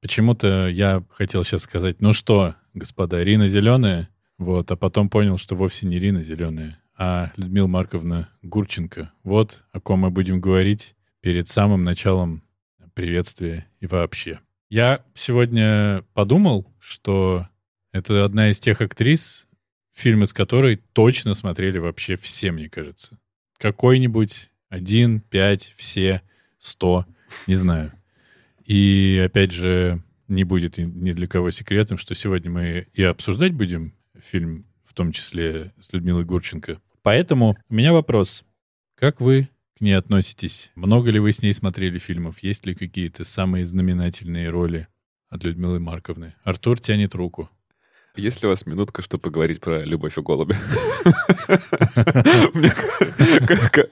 Почему-то я хотел сейчас сказать, ну что, господа, Рина зеленая, вот, а потом понял, что вовсе не Рина зеленая, а Людмила Марковна Гурченко. Вот о ком мы будем говорить перед самым началом приветствия и вообще. Я сегодня подумал, что это одна из тех актрис, фильмы с которой точно смотрели вообще все, мне кажется. Какой-нибудь один, пять, все, сто, не знаю. И опять же, не будет ни для кого секретом, что сегодня мы и обсуждать будем фильм, в том числе с Людмилой Гурченко. Поэтому у меня вопрос. Как вы к ней относитесь? Много ли вы с ней смотрели фильмов? Есть ли какие-то самые знаменательные роли от Людмилы Марковны? Артур тянет руку. Есть ли у вас минутка, чтобы поговорить про «Любовь и голуби»? Мне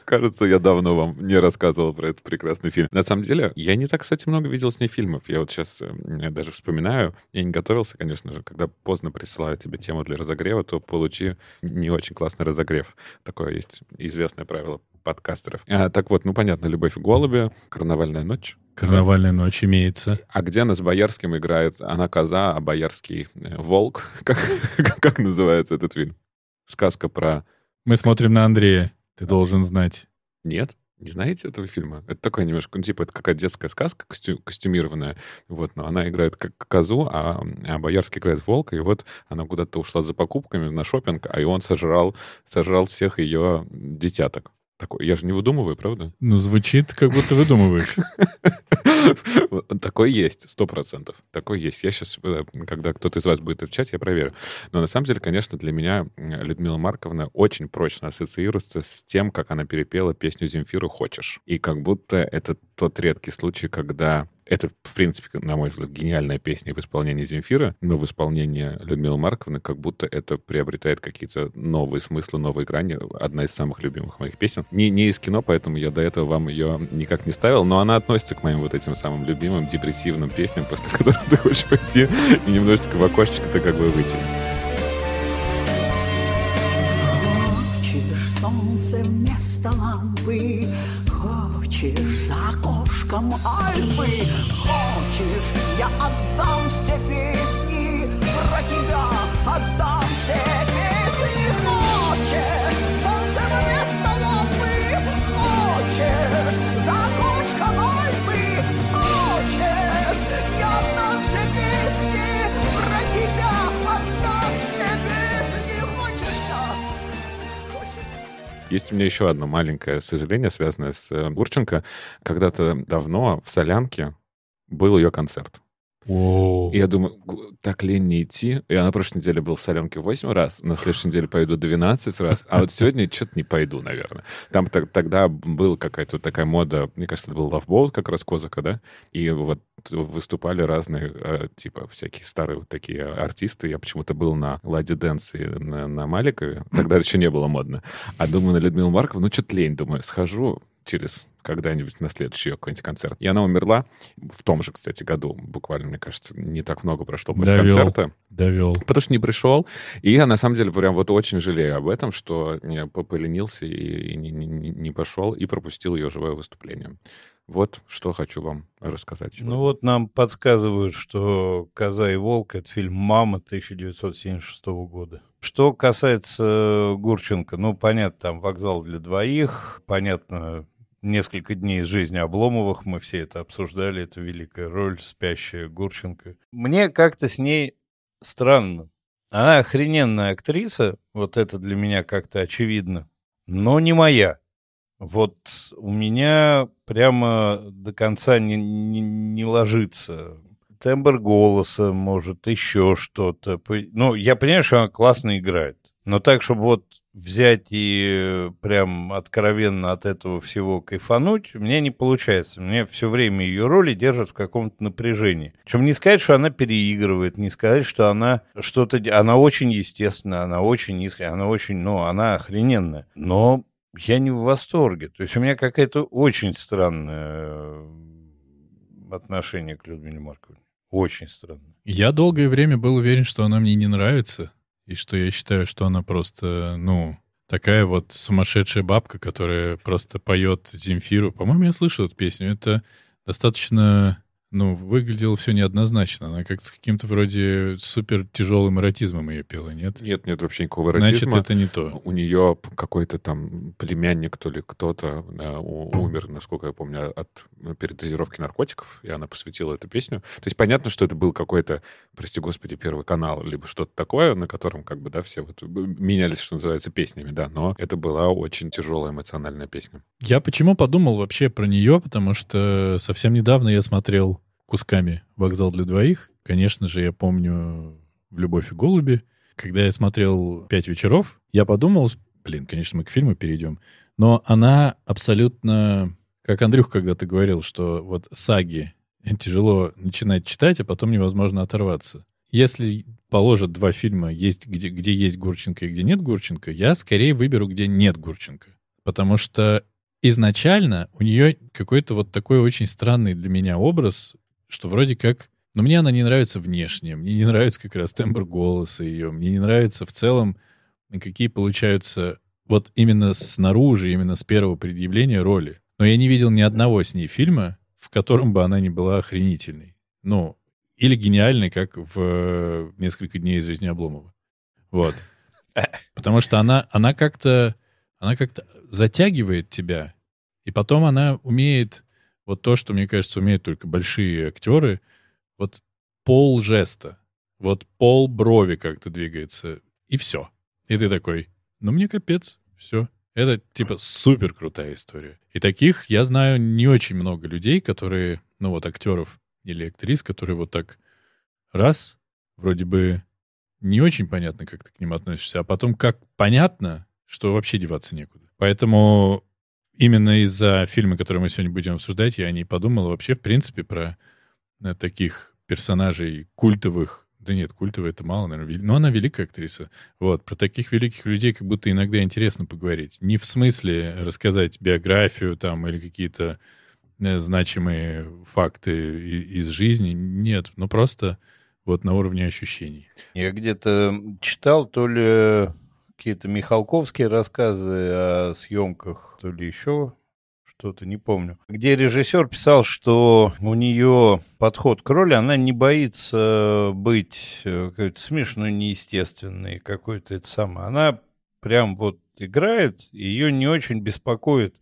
кажется, я давно вам не рассказывал про этот прекрасный фильм. На самом деле, я не так, кстати, много видел с ней фильмов. Я вот сейчас даже вспоминаю, я не готовился, конечно же, когда поздно присылают тебе тему для разогрева, то получи не очень классный разогрев. Такое есть известное правило подкастеров. А, так вот, ну понятно, «Любовь и голуби», «Карнавальная ночь». Карнавальная ночь имеется. А где она с Боярским играет? Она коза, а Боярский э, волк. Как, как называется этот фильм? Сказка про... Мы смотрим на Андрея. Ты должен знать. Нет? Не знаете этого фильма? Это такая немножко, ну, типа, это какая детская сказка костю, костюмированная. Вот, но она играет как козу, а, а Боярский играет волка, и вот она куда-то ушла за покупками на шопинг, а и он сожрал, сожрал всех ее детяток. Такой, я же не выдумываю, правда? Ну, звучит, как будто выдумываешь. Такой есть, сто процентов. Такой есть. Я сейчас, э, когда кто-то из вас будет отвечать, я проверю. Но на самом деле, конечно, для меня Людмила Марковна очень прочно ассоциируется с тем, как она перепела песню Земфиру «Хочешь». И как будто это тот редкий случай, когда это, в принципе, на мой взгляд, гениальная песня в исполнении Земфира, но в исполнении Людмилы Марковны как будто это приобретает какие-то новые смыслы, новые грани. Одна из самых любимых моих песен. Не, не из кино, поэтому я до этого вам ее никак не ставил, но она относится к моим вот этим самым любимым депрессивным песням, после которых ты хочешь пойти и немножечко в окошечко-то как бы выйти. Солнце вместо лампы, хочешь за окошком Альпы Хочешь, я отдам все песни Про тебя. отдам есть у меня еще одно маленькое сожаление, связанное с э, Гурченко. Когда-то давно в Солянке был ее концерт. Воу. И я думаю, так лень не идти. Я на прошлой неделе был в Соленке 8 раз, на следующей неделе пойду 12 раз, а вот сегодня что-то не пойду, наверное. Там тогда была какая-то вот такая мода, мне кажется, это был Loveboat как раз Козака, да? И вот выступали разные, э, типа, всякие старые вот такие артисты. Я почему-то был на Лади Дэнс и на, на Маликове. Тогда еще не было модно. А думаю, на Людмилу Маркову, ну, что-то лень, думаю, схожу через когда-нибудь на следующий какой-нибудь концерт. И она умерла в том же, кстати, году. Буквально, мне кажется, не так много прошло после довел, концерта. Довел. Потому что не пришел. И я, на самом деле, прям вот очень жалею об этом, что я поленился и, и не, не, не пошел, и пропустил ее живое выступление. Вот что хочу вам рассказать. Ну вот нам подсказывают, что «Коза и волк» — это фильм «Мама» 1976 года. Что касается Гурченко, ну, понятно, там «Вокзал для двоих», понятно, несколько дней из жизни Обломовых, мы все это обсуждали, это великая роль, спящая Гурченко. Мне как-то с ней странно. Она охрененная актриса, вот это для меня как-то очевидно, но не моя. Вот у меня прямо до конца не, не, не ложится. Тембр голоса, может, еще что-то. Ну, я понимаю, что она классно играет. Но так, чтобы вот взять и прям откровенно от этого всего кайфануть, мне не получается. Мне все время ее роли держат в каком-то напряжении. Чем не сказать, что она переигрывает, не сказать, что она что-то... Она очень естественная, она очень низкая, она очень... Ну, она охрененная. Но я не в восторге. То есть у меня какая-то очень странное отношение к Людмиле Марковне. Очень странно. Я долгое время был уверен, что она мне не нравится и что я считаю, что она просто, ну, такая вот сумасшедшая бабка, которая просто поет Земфиру. По-моему, я слышал эту песню. Это достаточно ну, выглядело все неоднозначно. Она как с каким-то вроде супер тяжелым эротизмом ее пела, нет? Нет, нет вообще никакого эротизма. Значит, это не то. У нее какой-то там племянник, то ли кто-то да, умер, насколько я помню, от передозировки наркотиков, и она посвятила эту песню. То есть понятно, что это был какой-то, прости господи, первый канал, либо что-то такое, на котором как бы, да, все вот менялись, что называется, песнями, да, но это была очень тяжелая эмоциональная песня. Я почему подумал вообще про нее, потому что совсем недавно я смотрел кусками «Вокзал для двоих». Конечно же, я помню «В любовь и голуби». Когда я смотрел «Пять вечеров», я подумал, блин, конечно, мы к фильму перейдем, но она абсолютно, как Андрюх когда-то говорил, что вот саги тяжело начинать читать, а потом невозможно оторваться. Если положат два фильма, есть, где, где есть Гурченко и где нет Гурченко, я скорее выберу, где нет Гурченко. Потому что изначально у нее какой-то вот такой очень странный для меня образ что вроде как... Но мне она не нравится внешне, мне не нравится как раз тембр голоса ее, мне не нравится в целом, какие получаются вот именно снаружи, именно с первого предъявления роли. Но я не видел ни одного с ней фильма, в котором бы она не была охренительной. Ну, или гениальной, как в «Несколько дней из жизни Обломова». Вот. Потому что она, она как-то она как-то затягивает тебя, и потом она умеет вот то, что, мне кажется, умеют только большие актеры, вот пол жеста, вот пол брови как-то двигается, и все. И ты такой, ну мне капец, все. Это типа супер крутая история. И таких я знаю не очень много людей, которые, ну вот актеров или актрис, которые вот так раз, вроде бы не очень понятно, как ты к ним относишься, а потом как понятно, что вообще деваться некуда. Поэтому именно из-за фильма, который мы сегодня будем обсуждать, я не подумал вообще, в принципе, про э, таких персонажей культовых. Да нет, культовая это мало, наверное. Но она великая актриса. Вот, про таких великих людей как будто иногда интересно поговорить. Не в смысле рассказать биографию там или какие-то э, значимые факты из жизни. Нет, ну просто вот на уровне ощущений. Я где-то читал то ли какие-то Михалковские рассказы о съемках, то ли еще что-то, не помню. Где режиссер писал, что у нее подход к роли, она не боится быть э, какой-то смешной, неестественной, какой-то это самое. Она прям вот играет, ее не очень беспокоит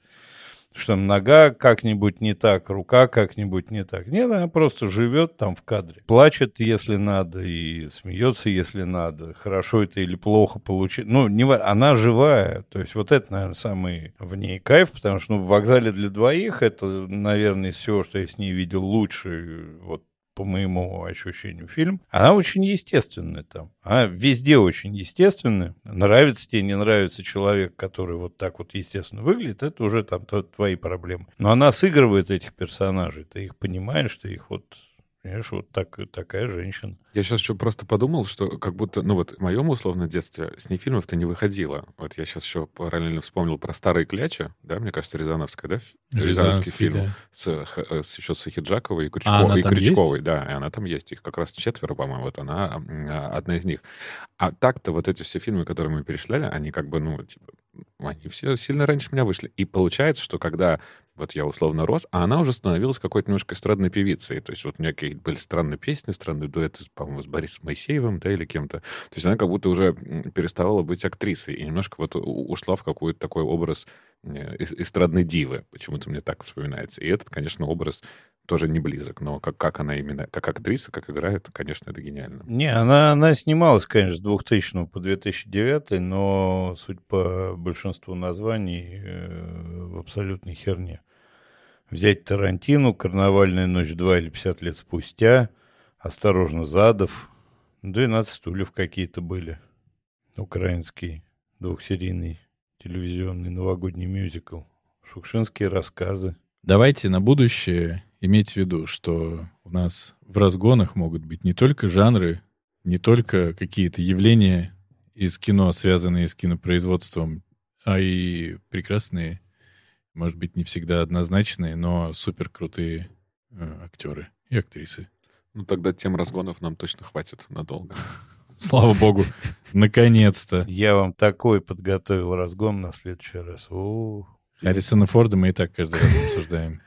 что нога как-нибудь не так, рука как-нибудь не так. Нет, она просто живет там в кадре. Плачет, если надо, и смеется, если надо. Хорошо это или плохо получить. Ну, не, она живая. То есть вот это, наверное, самый в ней кайф, потому что ну, в «Вокзале для двоих» это, наверное, все, что я с ней видел лучше. Вот по моему ощущению, фильм, она очень естественная там. Она везде очень естественная. Нравится тебе, не нравится человек, который вот так вот естественно выглядит, это уже там твои проблемы. Но она сыгрывает этих персонажей, ты их понимаешь, ты их вот Понимаешь, вот так, такая женщина. Я сейчас еще просто подумал, что как будто, ну вот в моем условном детстве с ней фильмов-то не выходило. Вот я сейчас еще параллельно вспомнил про «Старые клячи», да, мне кажется, Рязановская, да? Рязановский фильм да. с, э, с, еще с Хиджаковой и, Крючко, а и Крючковой. Есть? Да, и она там есть. Их как раз четверо, по-моему, вот она одна из них. А так-то вот эти все фильмы, которые мы перечисляли, они как бы, ну, типа, они все сильно раньше меня вышли. И получается, что когда вот я условно рос, а она уже становилась какой-то немножко эстрадной певицей. То есть вот у нее какие-то были странные песни, странные дуэты, по-моему, с Борисом Моисеевым, да, или кем-то. То есть она как будто уже переставала быть актрисой и немножко вот ушла в какой-то такой образ эстрадной дивы. Почему-то мне так вспоминается. И этот, конечно, образ тоже не близок, но как, как она именно, как актриса, как играет, конечно, это гениально. Не, она, она снималась, конечно, с 2000 по 2009, но, суть по большинству названий, э, в абсолютной херне взять Тарантину, «Карнавальная ночь 2» или «50 лет спустя», «Осторожно, Задов», 12 стульев какие-то были, украинский двухсерийный телевизионный новогодний мюзикл, шукшинские рассказы. Давайте на будущее иметь в виду, что у нас в разгонах могут быть не только жанры, не только какие-то явления из кино, связанные с кинопроизводством, а и прекрасные может быть, не всегда однозначные, но супер крутые э, актеры и актрисы. Ну, тогда тем разгонов нам точно хватит надолго. Слава богу, наконец-то. Я вам такой подготовил разгон на следующий раз. Харрисона Форда мы и так каждый раз обсуждаем.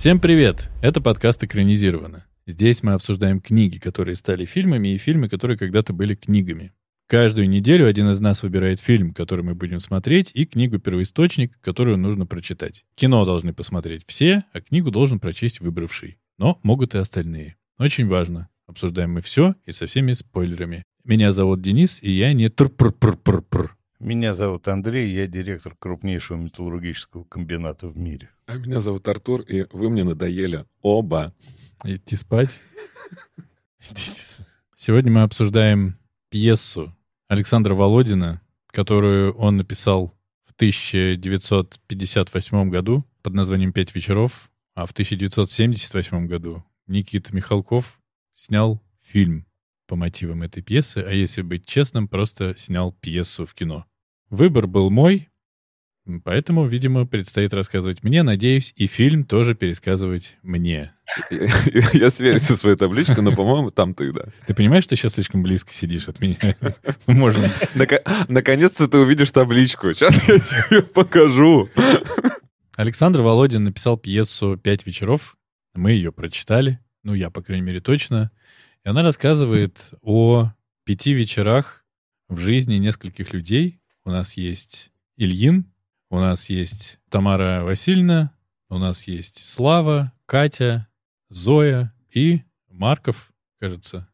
Всем привет! Это подкаст «Экранизировано». Здесь мы обсуждаем книги, которые стали фильмами, и фильмы, которые когда-то были книгами. Каждую неделю один из нас выбирает фильм, который мы будем смотреть, и книгу-первоисточник, которую нужно прочитать. Кино должны посмотреть все, а книгу должен прочесть выбравший. Но могут и остальные. Очень важно. Обсуждаем мы все и со всеми спойлерами. Меня зовут Денис, и я не тр-пр-пр-пр-пр. Меня зовут Андрей, я директор крупнейшего металлургического комбината в мире. А меня зовут Артур, и вы мне надоели оба. Идти спать. Сегодня мы обсуждаем пьесу Александра Володина, которую он написал в 1958 году под названием «Пять вечеров», а в 1978 году Никита Михалков снял фильм по мотивам этой пьесы, а если быть честным, просто снял пьесу в кино. Выбор был мой, поэтому, видимо, предстоит рассказывать мне. Надеюсь, и фильм тоже пересказывать мне. Я сверюсь со своей табличкой, но, по-моему, там ты, да. Ты понимаешь, что сейчас слишком близко сидишь от меня? Можно. Наконец-то ты увидишь табличку. Сейчас я тебе покажу. Александр Володин написал пьесу «Пять вечеров». Мы ее прочитали. Ну, я, по крайней мере, точно. И она рассказывает о пяти вечерах в жизни нескольких людей, у нас есть Ильин, у нас есть Тамара Васильевна, у нас есть Слава, Катя, Зоя и Марков, кажется,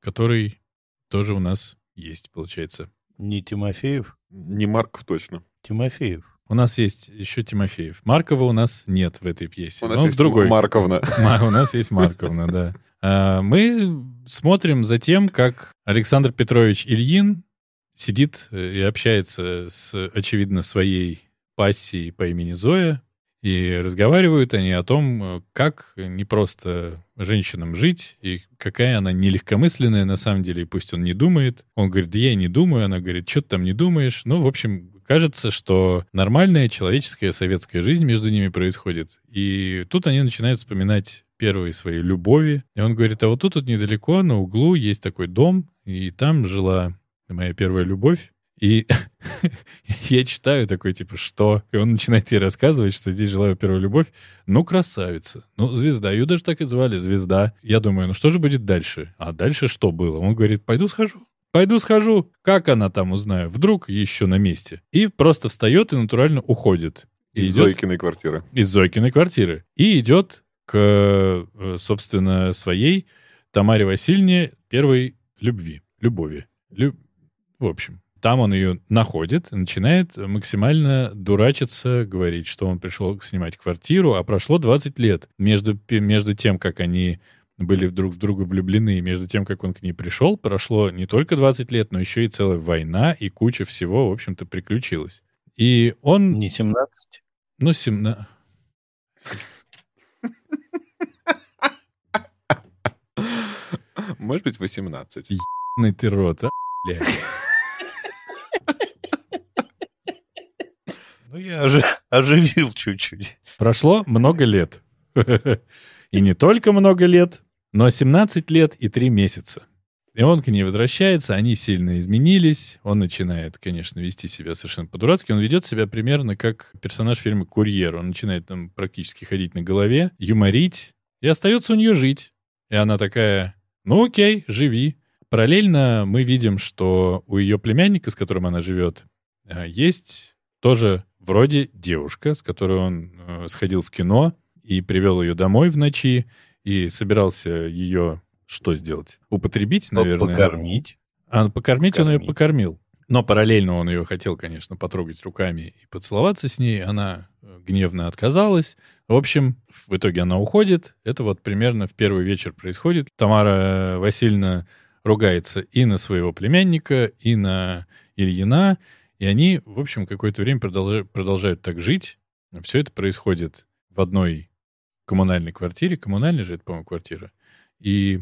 который тоже у нас есть, получается. Не Тимофеев? Не Марков точно. Тимофеев. У нас есть еще Тимофеев. Маркова у нас нет в этой пьесе. У нас есть в другой. Марковна. У нас есть Марковна, да. А, мы смотрим за тем, как Александр Петрович Ильин сидит э, и общается с, очевидно, своей пассией по имени Зоя, и разговаривают они о том, э, как не просто женщинам жить, и какая она нелегкомысленная на самом деле, и пусть он не думает. Он говорит, я не думаю, она говорит, что ты там не думаешь. Ну, в общем, кажется, что нормальная человеческая советская жизнь между ними происходит. И тут они начинают вспоминать первые свои любови. И он говорит, а вот тут, тут недалеко, на углу есть такой дом, и там жила моя первая любовь. И я читаю такой, типа, что? И он начинает ей рассказывать, что здесь жила его первая любовь. Ну, красавица. Ну, звезда. Ее даже так и звали, звезда. Я думаю, ну что же будет дальше? А дальше что было? Он говорит, пойду схожу. Пойду схожу. Как она там, узнаю? Вдруг еще на месте. И просто встает и натурально уходит. И из идет... Зойкиной квартиры. Из Зойкиной квартиры. И идет к, э, собственно, своей Тамаре Васильевне первой любви. Любови. Люб... В общем, там он ее находит, начинает максимально дурачиться, говорить, что он пришел снимать квартиру, а прошло 20 лет между, между тем, как они были друг в друга влюблены, и между тем, как он к ней пришел, прошло не только 20 лет, но еще и целая война, и куча всего, в общем-то, приключилась. И он... Не 17? Ну, 17... Может быть, 18. Ебаный ты рот, а, блядь. Ну, я ожи- оживил чуть-чуть. Прошло много лет. И не только много лет, но 17 лет и 3 месяца. И он к ней возвращается, они сильно изменились. Он начинает, конечно, вести себя совершенно по-дурацки. Он ведет себя примерно как персонаж фильма «Курьер». Он начинает там практически ходить на голове, юморить, и остается у нее жить. И она такая, ну окей, живи. Параллельно мы видим, что у ее племянника, с которым она живет, э, есть тоже вроде девушка, с которой он э, сходил в кино и привел ее домой в ночи и собирался ее что сделать? Употребить, наверное. Покормить. А покормить, покормить он ее покормил. Но параллельно он ее хотел, конечно, потрогать руками и поцеловаться с ней. Она э, гневно отказалась. В общем, в итоге она уходит. Это вот примерно в первый вечер происходит. Тамара Васильевна ругается и на своего племянника, и на Ильина. И они, в общем, какое-то время продолжают, продолжают так жить. Все это происходит в одной коммунальной квартире. Коммунальная же это, по-моему, квартира. И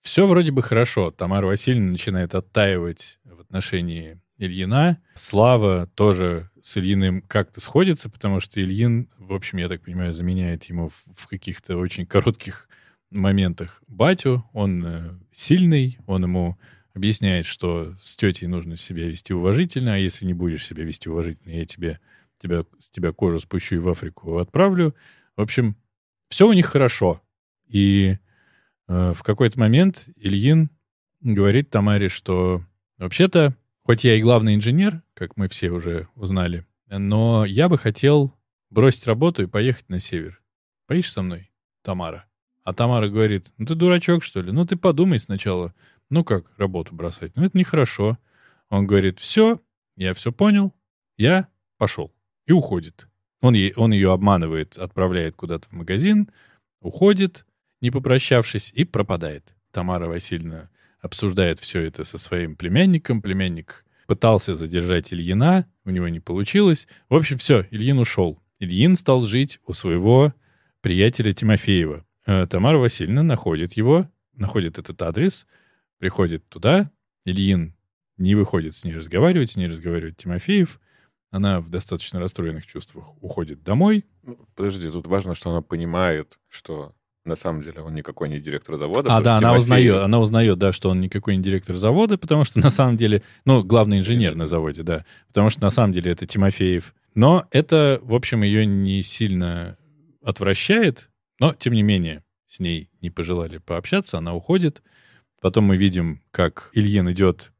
все вроде бы хорошо. Тамара Васильевна начинает оттаивать в отношении Ильина. Слава тоже с Ильиным как-то сходится, потому что Ильин, в общем, я так понимаю, заменяет ему в, в каких-то очень коротких моментах батю. Он э, сильный, он ему объясняет, что с тетей нужно себя вести уважительно, а если не будешь себя вести уважительно, я тебе, тебя, с тебя кожу спущу и в Африку отправлю. В общем, все у них хорошо. И э, в какой-то момент Ильин говорит Тамаре, что вообще-то, хоть я и главный инженер, как мы все уже узнали, но я бы хотел бросить работу и поехать на север. Поедешь со мной, Тамара? А Тамара говорит, ну ты дурачок, что ли? Ну ты подумай сначала. Ну как работу бросать? Ну это нехорошо. Он говорит, все, я все понял, я пошел. И уходит. Он, ей, он ее обманывает, отправляет куда-то в магазин, уходит, не попрощавшись, и пропадает. Тамара Васильевна обсуждает все это со своим племянником. Племянник пытался задержать Ильина, у него не получилось. В общем, все, Ильин ушел. Ильин стал жить у своего приятеля Тимофеева. Э, Тамара Васильевна находит его, находит этот адрес, приходит туда. Ильин не выходит с ней разговаривать, с ней разговаривает Тимофеев. Она в достаточно расстроенных чувствах уходит домой. Ну, подожди, тут важно, что она понимает, что на самом деле он никакой не директор завода. А, да, она узнает, она узнает, да, что он никакой не директор завода, потому что на самом деле, ну, главный инженер на заводе, да, потому что на самом деле это Тимофеев. Но это, в общем, ее не сильно отвращает, но, тем не менее, с ней не пожелали пообщаться, она уходит. Потом мы видим, как Ильин идет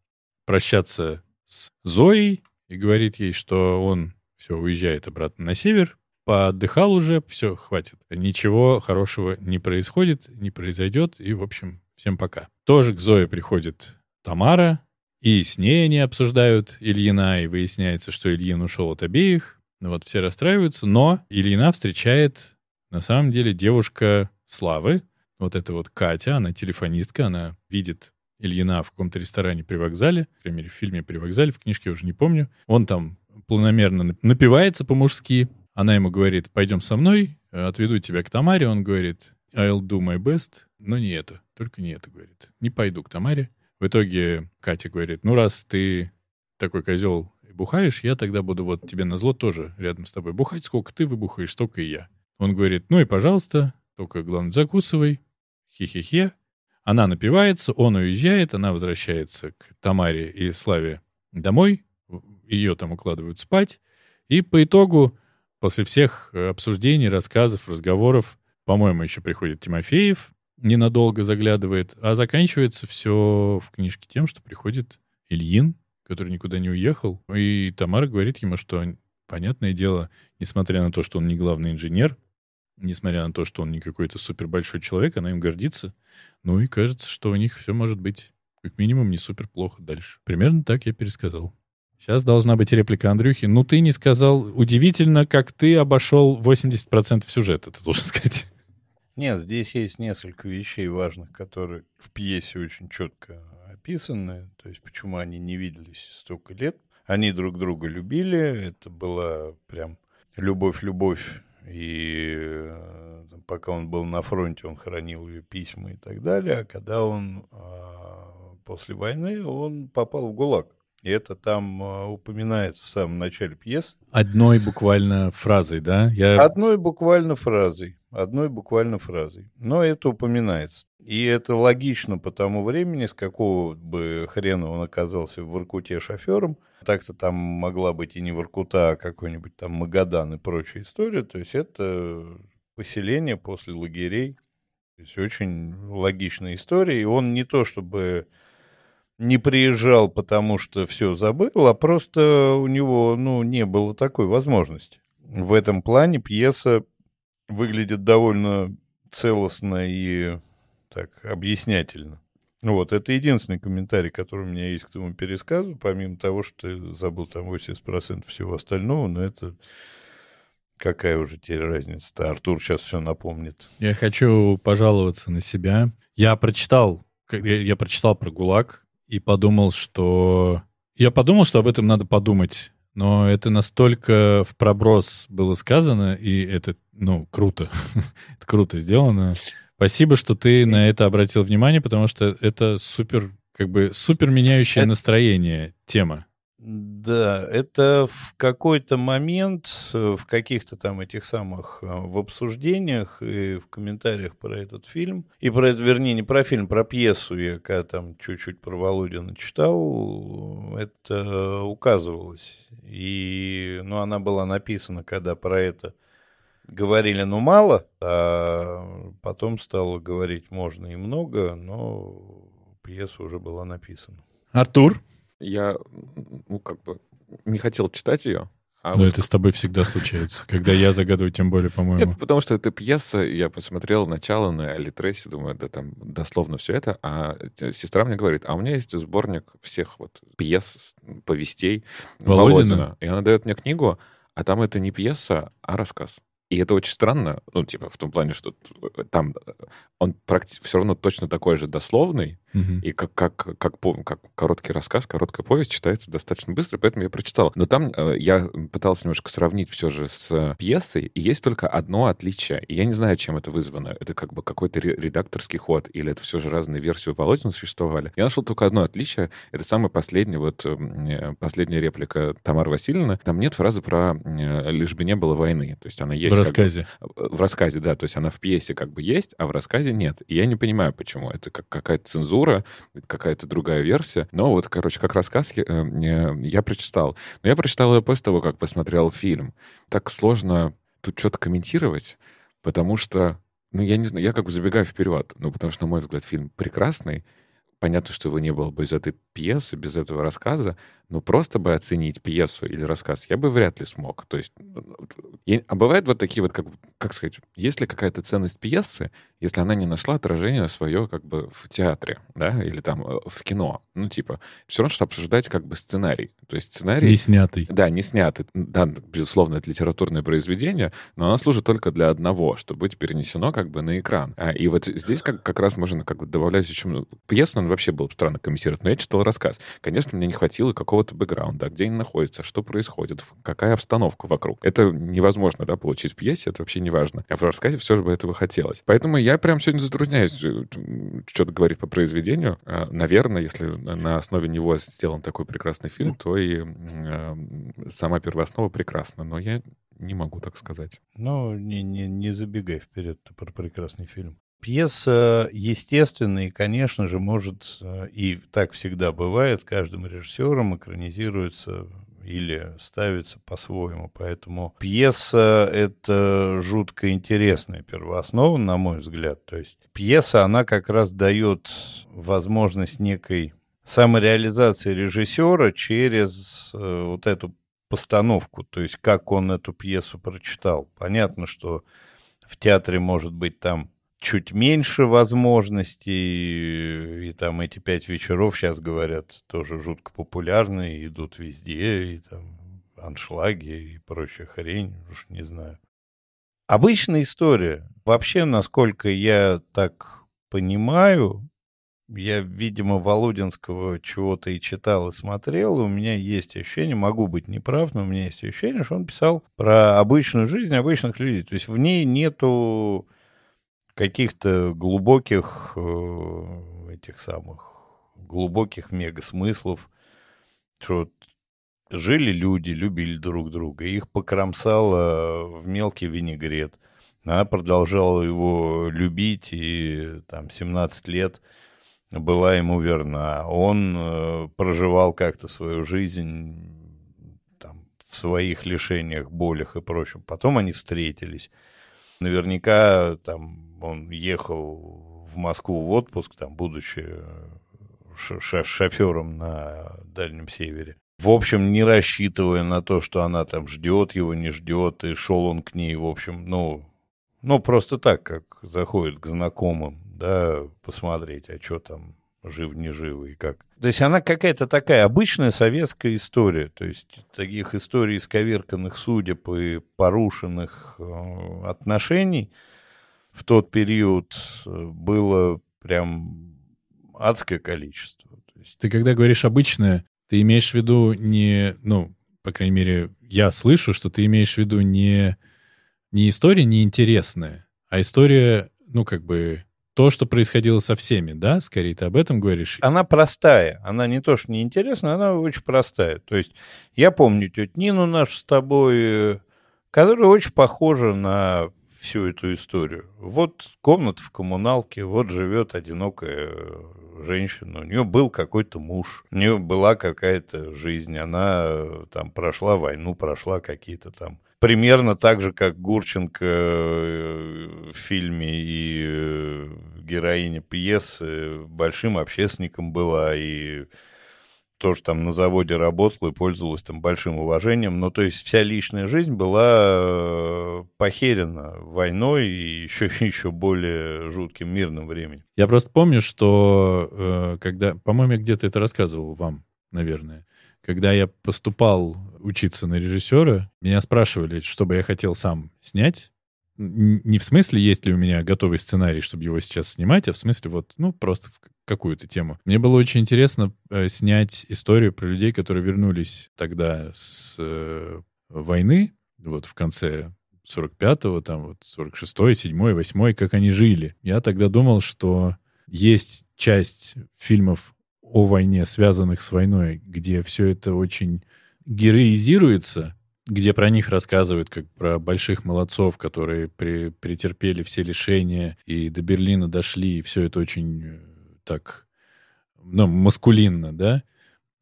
прощаться с Зоей, и говорит ей, что он все, уезжает обратно на север, поотдыхал уже, все, хватит. Ничего хорошего не происходит, не произойдет, и, в общем, всем пока. Тоже к Зое приходит Тамара, и с ней они обсуждают Ильина, и выясняется, что Ильин ушел от обеих. Ну вот все расстраиваются, но Ильина встречает, на самом деле, девушка Славы, вот эта вот Катя, она телефонистка, она видит Ильина в каком-то ресторане при вокзале, по крайней мере, в фильме «При вокзале», в книжке я уже не помню. Он там планомерно напивается по-мужски. Она ему говорит, пойдем со мной, отведу тебя к Тамаре. Он говорит, I'll do my best, но не это, только не это, говорит. Не пойду к Тамаре. В итоге Катя говорит, ну раз ты такой козел и бухаешь, я тогда буду вот тебе на зло тоже рядом с тобой бухать. Сколько ты выбухаешь, столько и я. Он говорит, ну и пожалуйста, только главное закусывай. Хе-хе-хе. Она напивается, он уезжает, она возвращается к Тамаре и Славе домой, ее там укладывают спать, и по итогу, после всех э, обсуждений, рассказов, разговоров, по-моему, еще приходит Тимофеев, ненадолго заглядывает, а заканчивается все в книжке тем, что приходит Ильин, который никуда не уехал, и Тамара говорит ему, что, понятное дело, несмотря на то, что он не главный инженер, несмотря на то, что он не какой-то супер большой человек, она им гордится. Ну и кажется, что у них все может быть как минимум не супер плохо дальше. Примерно так я пересказал. Сейчас должна быть реплика Андрюхи. Ну, ты не сказал. Удивительно, как ты обошел 80% сюжета, ты должен сказать. Нет, здесь есть несколько вещей важных, которые в пьесе очень четко описаны. То есть, почему они не виделись столько лет. Они друг друга любили. Это была прям любовь-любовь и э, пока он был на фронте, он хранил ее письма и так далее. А когда он а, после войны, он попал в ГУЛАГ. И это там а, упоминается в самом начале пьес. Одной буквально фразой, да? Я... Одной буквально фразой. Одной буквально фразой. Но это упоминается. И это логично по тому времени, с какого бы хрена он оказался в Воркуте шофером. Так-то там могла быть и не Воркута, а какой-нибудь там Магадан и прочая история. То есть это поселение после лагерей. То есть очень логичная история. И он не то чтобы не приезжал, потому что все забыл, а просто у него ну, не было такой возможности. В этом плане пьеса выглядит довольно целостно и так объяснятельно. Вот, это единственный комментарий, который у меня есть к этому пересказу, помимо того, что ты забыл там 80% всего остального, но это какая уже теперь разница-то? Артур сейчас все напомнит. Я хочу пожаловаться на себя. Я прочитал, я прочитал про ГУЛАГ и подумал, что... Я подумал, что об этом надо подумать, но это настолько в проброс было сказано, и это, ну, круто. это круто сделано. Спасибо, что ты на это обратил внимание, потому что это супер, как бы, супер меняющее это... настроение тема. Да, это в какой-то момент, э, в каких-то там этих самых, э, в обсуждениях и в комментариях про этот фильм, и про это, вернее, не про фильм, про пьесу, я когда там чуть-чуть про Володина читал, это указывалось. И, ну, она была написана, когда про это говорили, ну, мало, а потом стало говорить можно и много, но пьеса уже была написана. Артур? Я, ну, как бы не хотел читать ее, а Но вот... это с тобой всегда случается. Когда я загадываю, тем более, по-моему. Нет, потому что это пьеса, я посмотрел начало на Алитресе, думаю, да там дословно все это, а сестра мне говорит, а у меня есть сборник всех вот пьес, повестей Володина. Володина. И она дает мне книгу, а там это не пьеса, а рассказ. И это очень странно, ну, типа, в том плане, что там он практи- все равно точно такой же дословный, угу. и как, как, как, как короткий рассказ, короткая повесть читается достаточно быстро, поэтому я прочитал. Но там э, я пытался немножко сравнить все же с пьесой, и есть только одно отличие, и я не знаю, чем это вызвано. Это как бы какой-то редакторский ход, или это все же разные версии у Володина существовали. Я нашел только одно отличие, это самая последняя, вот, э, последняя реплика Тамары Васильевны. Там нет фразы про э, «лишь бы не было войны». То есть она есть... В рассказе. Бы, в рассказе, да. То есть она в пьесе как бы есть, а в рассказе нет. И я не понимаю, почему. Это как какая-то цензура, какая-то другая версия. Но вот, короче, как рассказ я, э, я прочитал. Но я прочитал ее после того, как посмотрел фильм. Так сложно тут что-то комментировать, потому что, ну, я не знаю, я как бы забегаю вперед. Ну, потому что, на мой взгляд, фильм прекрасный. Понятно, что его не было бы из этой пьесы, без этого рассказа, но просто бы оценить пьесу или рассказ я бы вряд ли смог. То есть, а бывают вот такие вот, как, как сказать, есть ли какая-то ценность пьесы, если она не нашла отражение свое как бы в театре, да, или там э, в кино. Ну, типа, все равно, что обсуждать как бы сценарий. То есть сценарий... Не снятый. Да, не снятый. Да, безусловно, это литературное произведение, но оно служит только для одного, чтобы быть перенесено как бы на экран. А, и вот здесь как, как раз можно как бы добавлять еще... Пьесу, он вообще было странно комментировать, но я читал рассказ. Конечно, мне не хватило какого-то бэкграунда, где они находятся, что происходит, какая обстановка вокруг. Это невозможно, да, получить в пьесе, это вообще не важно. А в рассказе все же бы этого хотелось. Поэтому я прям сегодня затрудняюсь э, что-то говорить по произведению. А, наверное, если на основе него сделан такой прекрасный фильм, то и э, сама первооснова прекрасна. Но я не могу так сказать. Ну, не, не, не забегай вперед про прекрасный фильм. Пьеса, естественно, и, конечно же, может, э, и так всегда бывает, каждым режиссером экранизируется или ставится по-своему. Поэтому пьеса — это жутко интересная первооснова, на мой взгляд. То есть пьеса, она как раз дает возможность некой самореализации режиссера через э, вот эту постановку, то есть как он эту пьесу прочитал. Понятно, что в театре может быть там чуть меньше возможностей, и там эти пять вечеров, сейчас говорят, тоже жутко популярны, идут везде, и там аншлаги и прочая хрень, уж не знаю. Обычная история. Вообще, насколько я так понимаю, я, видимо, Володинского чего-то и читал, и смотрел, и у меня есть ощущение, могу быть неправ, но у меня есть ощущение, что он писал про обычную жизнь обычных людей. То есть в ней нету каких-то глубоких э, этих самых глубоких мега-смыслов, что жили люди, любили друг друга, их покромсало в мелкий винегрет. Она продолжала его любить, и там 17 лет была ему верна. Он э, проживал как-то свою жизнь там, в своих лишениях, болях и прочем. Потом они встретились. Наверняка там он ехал в Москву в отпуск, там, будучи шофером на Дальнем Севере. В общем, не рассчитывая на то, что она там ждет его, не ждет, и шел он к ней, в общем, ну, ну просто так, как заходит к знакомым, да, посмотреть, а что там жив, не жив и как. То есть она какая-то такая обычная советская история. То есть таких историй исковерканных судеб и порушенных э, отношений – в тот период э, было прям адское количество. Ты когда говоришь обычное, ты имеешь в виду не, ну, по крайней мере, я слышу, что ты имеешь в виду не, не история неинтересная, а история, ну, как бы, то, что происходило со всеми, да? Скорее, ты об этом говоришь? Она простая. Она не то, что неинтересная, она очень простая. То есть я помню тетю Нину нашу с тобой, э, которая очень похожа на всю эту историю. Вот комната в коммуналке, вот живет одинокая женщина, у нее был какой-то муж, у нее была какая-то жизнь, она там прошла войну, прошла какие-то там примерно так же, как Гурченко э, в фильме и э, героиня пьесы большим общественником была и тоже там на заводе работала и пользовалась там большим уважением. Ну, то есть вся личная жизнь была э, похерена войной и еще, еще более жутким мирным временем. Я просто помню, что когда, по-моему, я где-то это рассказывал вам, наверное, когда я поступал учиться на режиссера, меня спрашивали, что бы я хотел сам снять. Не в смысле, есть ли у меня готовый сценарий, чтобы его сейчас снимать, а в смысле вот, ну, просто в какую-то тему. Мне было очень интересно э, снять историю про людей, которые вернулись тогда с э, войны, вот в конце 45-го, там вот 46-й, 7-й, 8-й, как они жили. Я тогда думал, что есть часть фильмов о войне, связанных с войной, где все это очень героизируется, где про них рассказывают как про больших молодцов, которые при, претерпели все лишения и до Берлина дошли, и все это очень э, так, ну, маскулинно, да,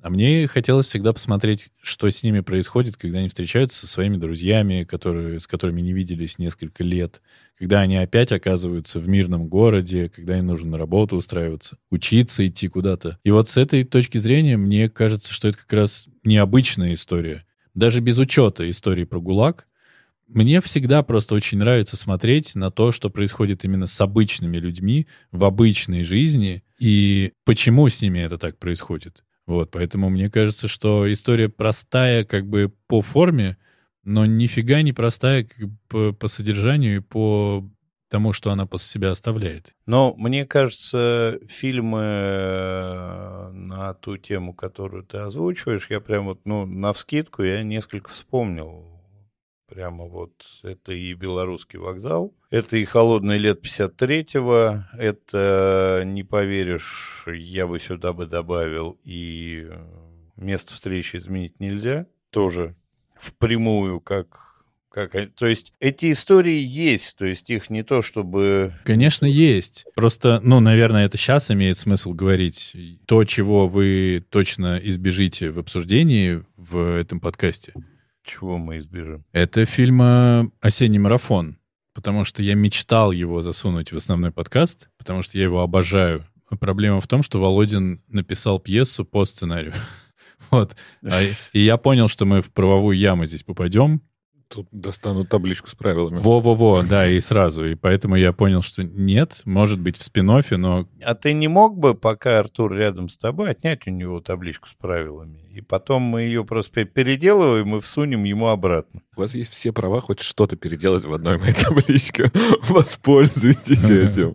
а мне хотелось всегда посмотреть, что с ними происходит, когда они встречаются со своими друзьями, которые, с которыми не виделись несколько лет, когда они опять оказываются в мирном городе, когда им нужно на работу устраиваться, учиться, идти куда-то. И вот с этой точки зрения мне кажется, что это как раз необычная история. Даже без учета истории про ГУЛАГ, мне всегда просто очень нравится смотреть на то, что происходит именно с обычными людьми в обычной жизни, и почему с ними это так происходит. Вот, поэтому мне кажется, что история простая как бы по форме, но нифига не простая по, по содержанию и по тому, что она после себя оставляет. Но мне кажется, фильмы э, на ту тему, которую ты озвучиваешь, я прям вот, ну, на вскидку я несколько вспомнил Прямо вот это и белорусский вокзал, это и холодное лет 53-го, это, не поверишь, я бы сюда бы добавил и э, место встречи изменить нельзя, тоже впрямую, как как, то есть эти истории есть, то есть их не то чтобы... Конечно, есть. Просто, ну, наверное, это сейчас имеет смысл говорить. То, чего вы точно избежите в обсуждении в этом подкасте, чего мы избежим? Это фильм «Осенний марафон», потому что я мечтал его засунуть в основной подкаст, потому что я его обожаю. Проблема в том, что Володин написал пьесу по сценарию. Вот. А, и я понял, что мы в правовую яму здесь попадем, Тут достану табличку с правилами. Во-во-во, да, и сразу. И поэтому я понял, что нет, может быть, в спин но... А ты не мог бы, пока Артур рядом с тобой, отнять у него табличку с правилами? И потом мы ее просто переделываем и всунем ему обратно. У вас есть все права хоть что-то переделать в одной моей табличке. Воспользуйтесь этим.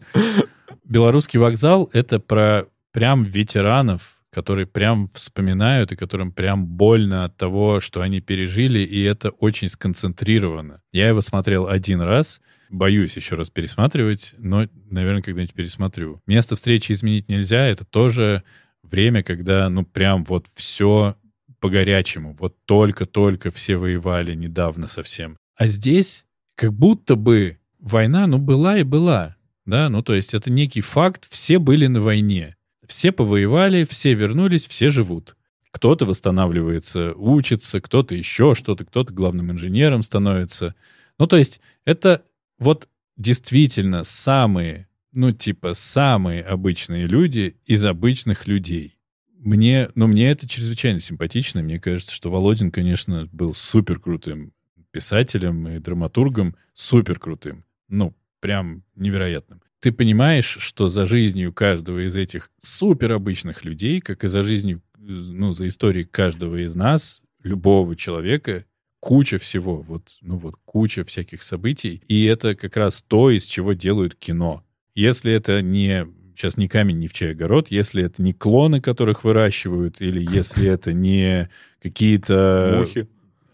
Белорусский вокзал — это про прям ветеранов которые прям вспоминают и которым прям больно от того, что они пережили, и это очень сконцентрировано. Я его смотрел один раз, боюсь еще раз пересматривать, но, наверное, когда-нибудь пересмотрю. Место встречи изменить нельзя, это тоже время, когда, ну, прям вот все по-горячему. Вот только-только все воевали недавно совсем. А здесь как будто бы война, ну, была и была. Да, ну, то есть это некий факт, все были на войне. Все повоевали, все вернулись, все живут. Кто-то восстанавливается, учится, кто-то еще что-то, кто-то главным инженером становится. Ну, то есть это вот действительно самые, ну, типа, самые обычные люди из обычных людей. Мне, ну, мне это чрезвычайно симпатично. Мне кажется, что Володин, конечно, был супер крутым писателем и драматургом, супер крутым. Ну, прям невероятным ты понимаешь, что за жизнью каждого из этих суперобычных людей, как и за жизнью, ну, за историей каждого из нас, любого человека, куча всего, вот, ну вот, куча всяких событий. И это как раз то, из чего делают кино. Если это не сейчас не камень, не в чай огород, если это не клоны, которых выращивают, или если это не какие-то... Мухи.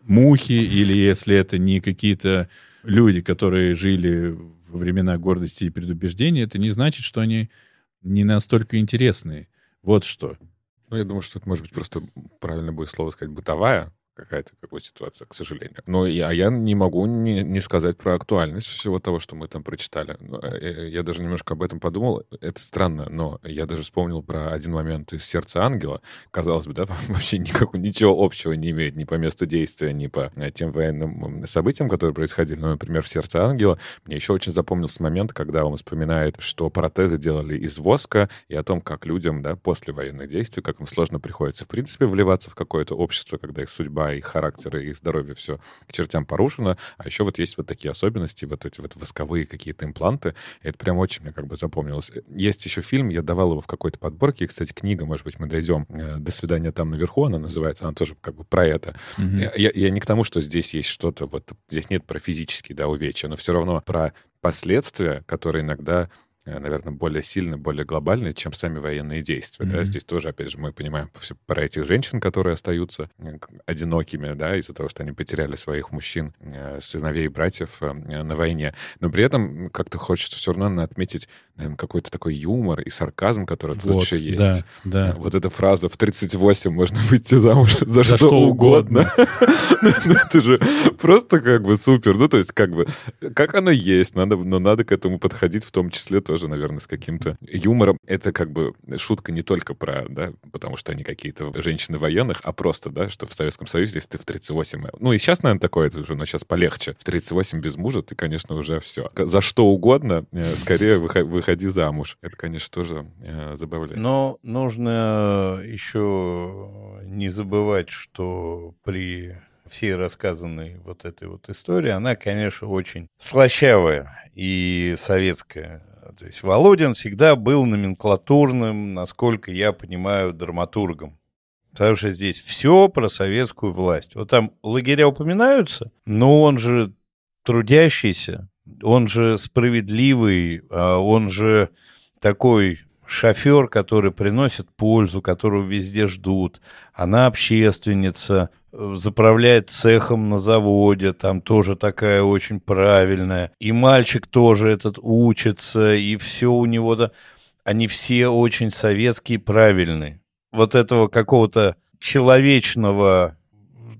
Мухи, или если это не какие-то люди, которые жили во времена гордости и предубеждения, это не значит, что они не настолько интересные. Вот что. Ну, я думаю, что это, может быть, просто правильно будет слово сказать «бытовая», какая-то как бы ситуация, к сожалению. Но я, я не могу не, не сказать про актуальность всего того, что мы там прочитали. Э, я даже немножко об этом подумал. Это странно, но я даже вспомнил про один момент из «Сердца ангела». Казалось бы, да, вообще никакого, ничего общего не имеет ни по месту действия, ни по э, тем военным событиям, которые происходили. Но, например, в «Сердце ангела» мне еще очень запомнился момент, когда он вспоминает, что протезы делали из воска, и о том, как людям, да, после военных действий, как им сложно приходится, в принципе, вливаться в какое-то общество, когда их судьба, их характер, их здоровье все к чертям порушено. А еще вот есть вот такие особенности, вот эти вот восковые какие-то импланты. И это прям очень мне как бы запомнилось. Есть еще фильм, я давал его в какой-то подборке, и, кстати, книга, может быть, мы дойдем. Э, «До свидания там наверху», она называется, она тоже как бы про это. Mm-hmm. Я, я не к тому, что здесь есть что-то, вот здесь нет про физические, да, увечья, но все равно про последствия, которые иногда наверное, более сильный, более глобальный, чем сами военные действия. Mm-hmm. Да? Здесь тоже, опять же, мы понимаем про этих женщин, которые остаются э, одинокими, да, из-за того, что они потеряли своих мужчин, э, сыновей и братьев на войне. Но при этом как-то хочется все равно отметить, наверное, какой-то такой юмор и сарказм, который вот, тут еще есть. Да, да. Вот эта фраза «в 38 можно выйти замуж за, за что, что угодно». Ну, это же просто как бы супер. Ну, то есть как бы, как оно есть, но надо к этому подходить в том числе тоже, наверное, с каким-то юмором. Это как бы шутка не только про, да, потому что они какие-то женщины военных, а просто, да, что в Советском Союзе, если ты в 38... Ну и сейчас, наверное, такое это уже, но сейчас полегче. В 38 без мужа ты, конечно, уже все. За что угодно, э, скорее выходи замуж. Это, конечно, тоже э, забавляет. Но нужно еще не забывать, что при всей рассказанной вот этой вот истории, она, конечно, очень слащавая и советская. То есть Володин всегда был номенклатурным, насколько я понимаю, драматургом. Потому что здесь все про советскую власть. Вот там лагеря упоминаются, но он же трудящийся, он же справедливый, а он же такой шофер, который приносит пользу, которого везде ждут. Она общественница, заправляет цехом на заводе, там тоже такая очень правильная. И мальчик тоже этот учится, и все у него-то... Они все очень советские, правильные. Вот этого какого-то человечного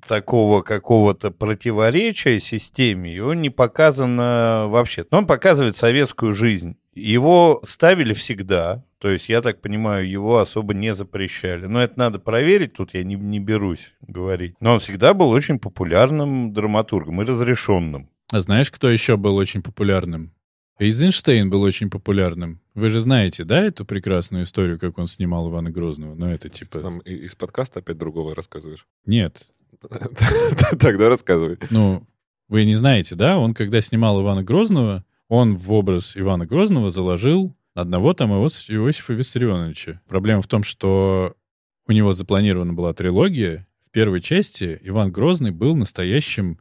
такого какого-то противоречия системе, его не показано вообще. Но он показывает советскую жизнь. Его ставили всегда, то есть, я так понимаю, его особо не запрещали. Но это надо проверить, тут я не, не берусь говорить. Но он всегда был очень популярным драматургом и разрешенным. А знаешь, кто еще был очень популярным? Эйзенштейн был очень популярным. Вы же знаете, да, эту прекрасную историю, как он снимал Ивана Грозного? Ну, это типа... Там из подкаста опять другого рассказываешь? Нет. Тогда рассказывай. Ну, вы не знаете, да? Он, когда снимал Ивана Грозного, он в образ Ивана Грозного заложил одного там Иосифа Виссарионовича. Проблема в том, что у него запланирована была трилогия. В первой части Иван Грозный был настоящим,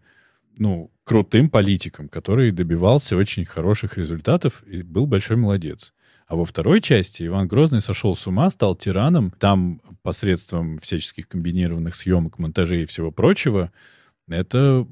ну, крутым политиком, который добивался очень хороших результатов и был большой молодец. А во второй части Иван Грозный сошел с ума, стал тираном. Там посредством всяческих комбинированных съемок, монтажей и всего прочего, это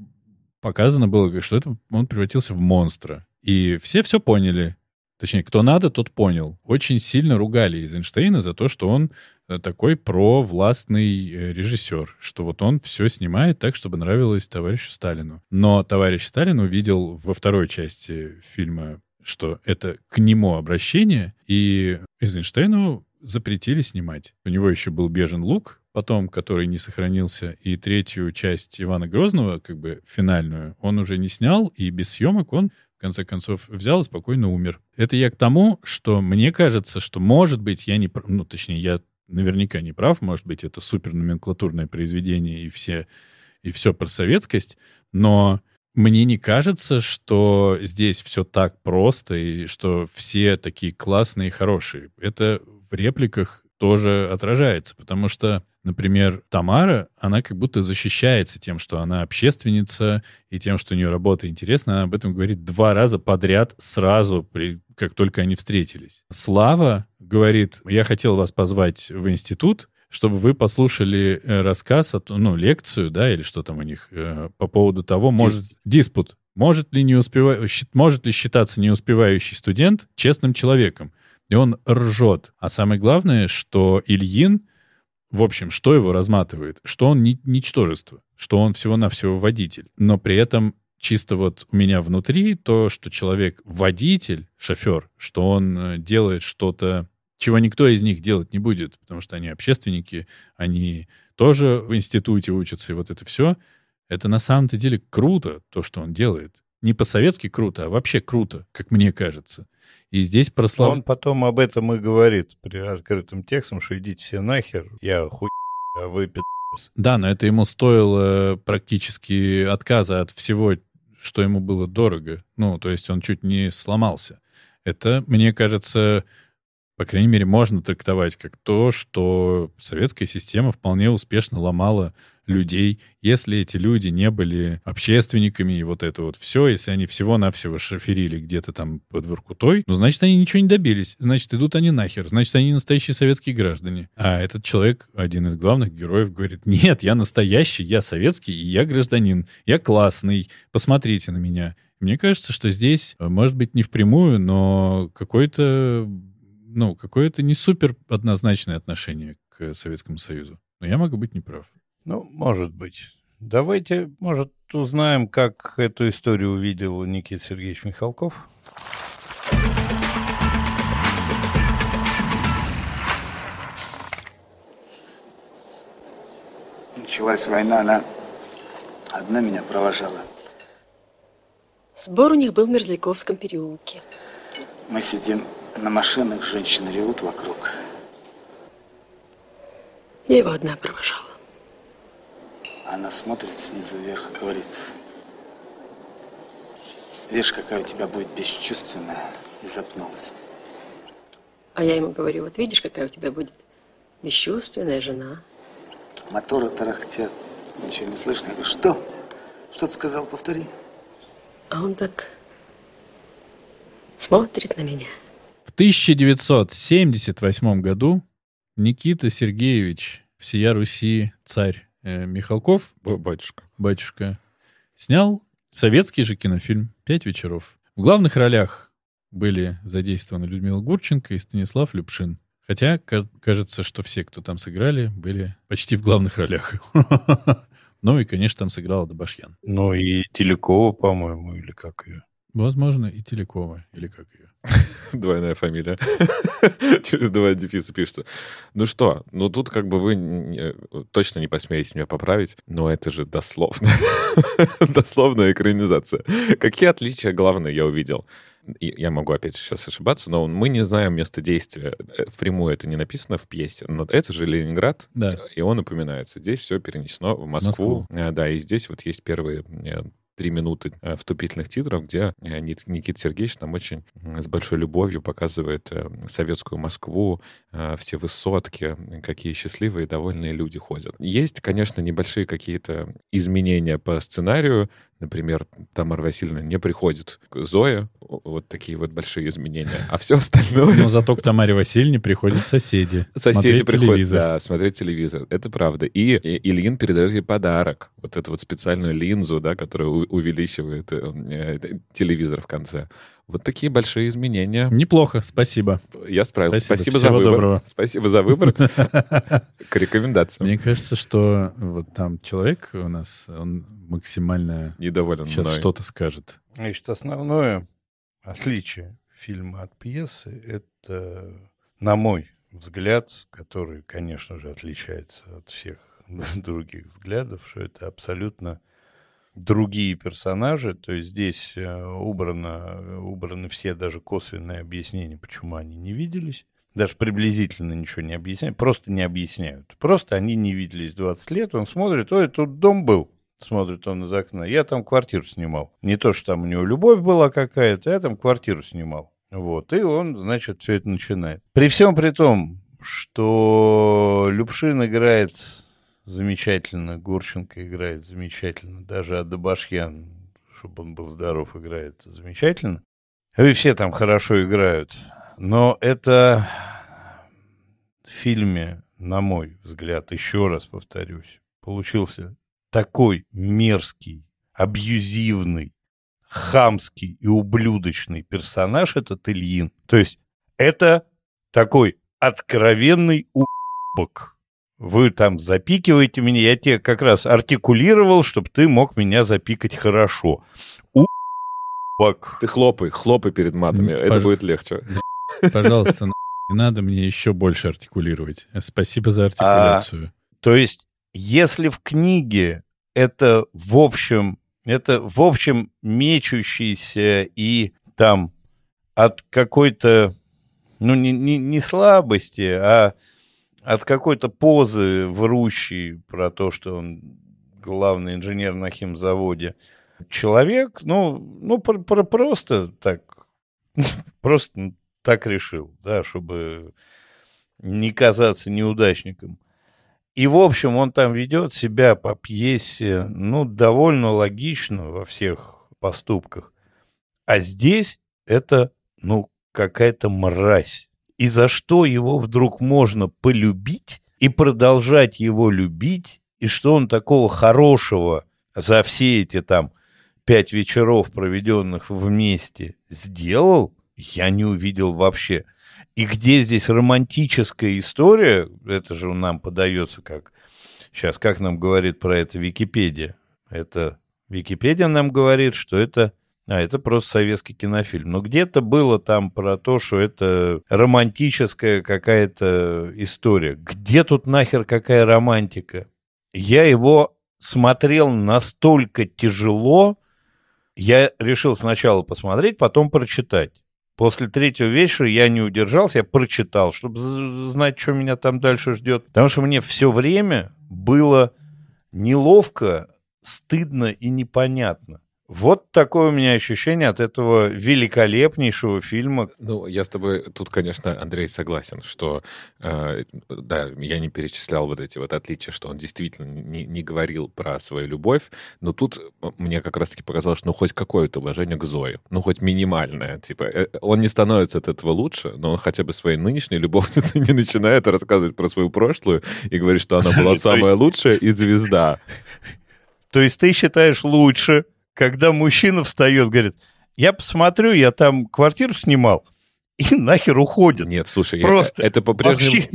показано было, что это он превратился в монстра. И все все поняли. Точнее, кто надо, тот понял. Очень сильно ругали Эйзенштейна за то, что он э, такой провластный э, режиссер, что вот он все снимает так, чтобы нравилось товарищу Сталину. Но товарищ Сталин увидел во второй части фильма, что это к нему обращение, и Эйзенштейну запретили снимать. У него еще был «Бежен лук», потом, который не сохранился, и третью часть Ивана Грозного, как бы финальную, он уже не снял, и без съемок он в конце концов, взял и спокойно умер. Это я к тому, что мне кажется, что, может быть, я не... Ну, точнее, я наверняка не прав, может быть, это супер номенклатурное произведение и все, и все про советскость, но мне не кажется, что здесь все так просто и что все такие классные и хорошие. Это в репликах тоже отражается, потому что Например, Тамара, она как будто защищается тем, что она общественница, и тем, что у нее работа интересна. Она об этом говорит два раза подряд, сразу, при, как только они встретились. Слава говорит, я хотел вас позвать в институт, чтобы вы послушали э, рассказ, ну, лекцию, да, или что там у них, э, по поводу того, может, диспут, может ли, не успева... может ли считаться не успевающий студент честным человеком. И он ржет. А самое главное, что Ильин В общем, что его разматывает? Что он ни, ничтожество, что он всего-навсего водитель. Но при этом чисто вот у меня внутри то, что человек водитель, шофер, что он э, делает что-то, чего никто из них делать не будет, потому что они общественники, они тоже в институте учатся, и вот это все, это на самом-то деле круто, то, что он делает. Не по-советски круто, а вообще круто, как мне кажется. И здесь прослав... Он потом об этом и говорит при открытым текстом, что идите все нахер, я хуй, а вы пи***. Да, но это ему стоило практически отказа от всего, что ему было дорого. Ну, то есть он чуть не сломался. Это, мне кажется, по крайней мере, можно трактовать как то, что советская система вполне успешно ломала людей. Если эти люди не были общественниками и вот это вот все, если они всего-навсего шоферили где-то там под Воркутой, ну, значит, они ничего не добились. Значит, идут они нахер. Значит, они настоящие советские граждане. А этот человек, один из главных героев, говорит, нет, я настоящий, я советский, и я гражданин, я классный, посмотрите на меня. Мне кажется, что здесь, может быть, не впрямую, но какой-то ну, какое-то не супер однозначное отношение к Советскому Союзу. Но я могу быть неправ. Ну, может быть. Давайте, может, узнаем, как эту историю увидел Никита Сергеевич Михалков. Началась война, она одна меня провожала. Сбор у них был в Мерзляковском переулке. Мы сидим на машинах женщины ревут вокруг. Я его одна провожала. Она смотрит снизу вверх и говорит, видишь, какая у тебя будет бесчувственная, и запнулась. А я ему говорю, вот видишь, какая у тебя будет бесчувственная жена. Моторы тарахтят, ничего не слышно. Я говорю, что? Что ты сказал, повтори. А он так смотрит на меня. 1978 году Никита Сергеевич всея Руси царь Михалков, батюшка, батюшка, снял советский же кинофильм «Пять вечеров». В главных ролях были задействованы Людмила Гурченко и Станислав Любшин. Хотя кажется, что все, кто там сыграли, были почти в главных ролях. Ну и, конечно, там сыграла Добашьян. Ну и Телекова, по-моему, или как ее? Возможно, и Телекова, или как ее. Двойная фамилия. Через два дефиса пишется. Ну что, ну тут как бы вы точно не посмеете меня поправить, но это же дословно. Дословная экранизация. Какие отличия главные я увидел? я могу опять сейчас ошибаться, но мы не знаем место действия. Э, впрямую это не написано в пьесе, но это же Ленинград, да. и он упоминается. Здесь все перенесено в Москву. Москву. Э, да, и здесь вот есть первые э, три минуты э, вступительных титров, где э, Никита Сергеевич нам очень с большой любовью показывает э, советскую Москву, все высотки, какие счастливые и довольные люди ходят. Есть, конечно, небольшие какие-то изменения по сценарию, Например, Тамара Васильевна не приходит к Зое, вот такие вот большие изменения. А все остальное... Но зато к Тамаре Васильевне приходят соседи. Соседи приходят, телевизор. да, смотреть телевизор. Это правда. И, и Ильин передает ей подарок. Вот эту вот специальную линзу, да, которая увеличивает э, э, телевизор в конце. Вот такие большие изменения. Неплохо, спасибо. Я справился. Спасибо, спасибо за выбор. Доброго. Спасибо за выбор. К рекомендациям. Мне кажется, что вот там человек у нас, он максимально недоволен сейчас что-то скажет. Значит, основное отличие фильма от пьесы — это, на мой взгляд, который, конечно же, отличается от всех других взглядов, что это абсолютно другие персонажи, то есть здесь э, убрано, убраны все даже косвенные объяснения, почему они не виделись. Даже приблизительно ничего не объясняют, просто не объясняют. Просто они не виделись 20 лет, он смотрит, ой, тут дом был, смотрит он из окна. Я там квартиру снимал. Не то, что там у него любовь была какая-то, я там квартиру снимал. Вот, и он, значит, все это начинает. При всем при том, что Любшин играет замечательно, Гурченко играет замечательно, даже Адабашьян, чтобы он был здоров, играет замечательно. И все там хорошо играют. Но это в фильме, на мой взгляд, еще раз повторюсь, получился такой мерзкий, абьюзивный, хамский и ублюдочный персонаж этот Ильин. То есть это такой откровенный убок. Вы там запикиваете меня, я тебе как раз артикулировал, чтобы ты мог меня запикать хорошо. У Ты хлопай, хлопай перед матами, Пож... это будет легче. Пожалуйста, не надо мне еще больше артикулировать. Спасибо за артикуляцию. А, то есть, если в книге это в общем, это в общем мечущийся и там от какой-то, ну, не, не, не слабости, а от какой-то позы врущей про то, что он главный инженер на химзаводе, человек, ну, ну про, про, просто так, просто так решил, да, чтобы не казаться неудачником. И, в общем, он там ведет себя по пьесе, ну, довольно логично во всех поступках. А здесь это, ну, какая-то мразь. И за что его вдруг можно полюбить и продолжать его любить, и что он такого хорошего за все эти там пять вечеров, проведенных вместе, сделал, я не увидел вообще. И где здесь романтическая история, это же нам подается как... Сейчас, как нам говорит про это Википедия? Это Википедия нам говорит, что это... А, это просто советский кинофильм. Но где-то было там про то, что это романтическая какая-то история. Где тут нахер какая романтика? Я его смотрел настолько тяжело, я решил сначала посмотреть, потом прочитать. После третьего вечера я не удержался, я прочитал, чтобы знать, что меня там дальше ждет. Потому что мне все время было неловко, стыдно и непонятно. Вот такое у меня ощущение от этого великолепнейшего фильма. Ну, я с тобой тут, конечно, Андрей, согласен, что, э, да, я не перечислял вот эти вот отличия, что он действительно не, не говорил про свою любовь, но тут мне как раз-таки показалось, ну, хоть какое-то уважение к Зое, ну, хоть минимальное, типа, э, он не становится от этого лучше, но он хотя бы своей нынешней любовнице не начинает рассказывать про свою прошлую и говорит, что она была самая лучшая и звезда. То есть ты считаешь лучше когда мужчина встает, говорит, я посмотрю, я там квартиру снимал, и нахер уходит. Нет, слушай, Просто это по-прежнему,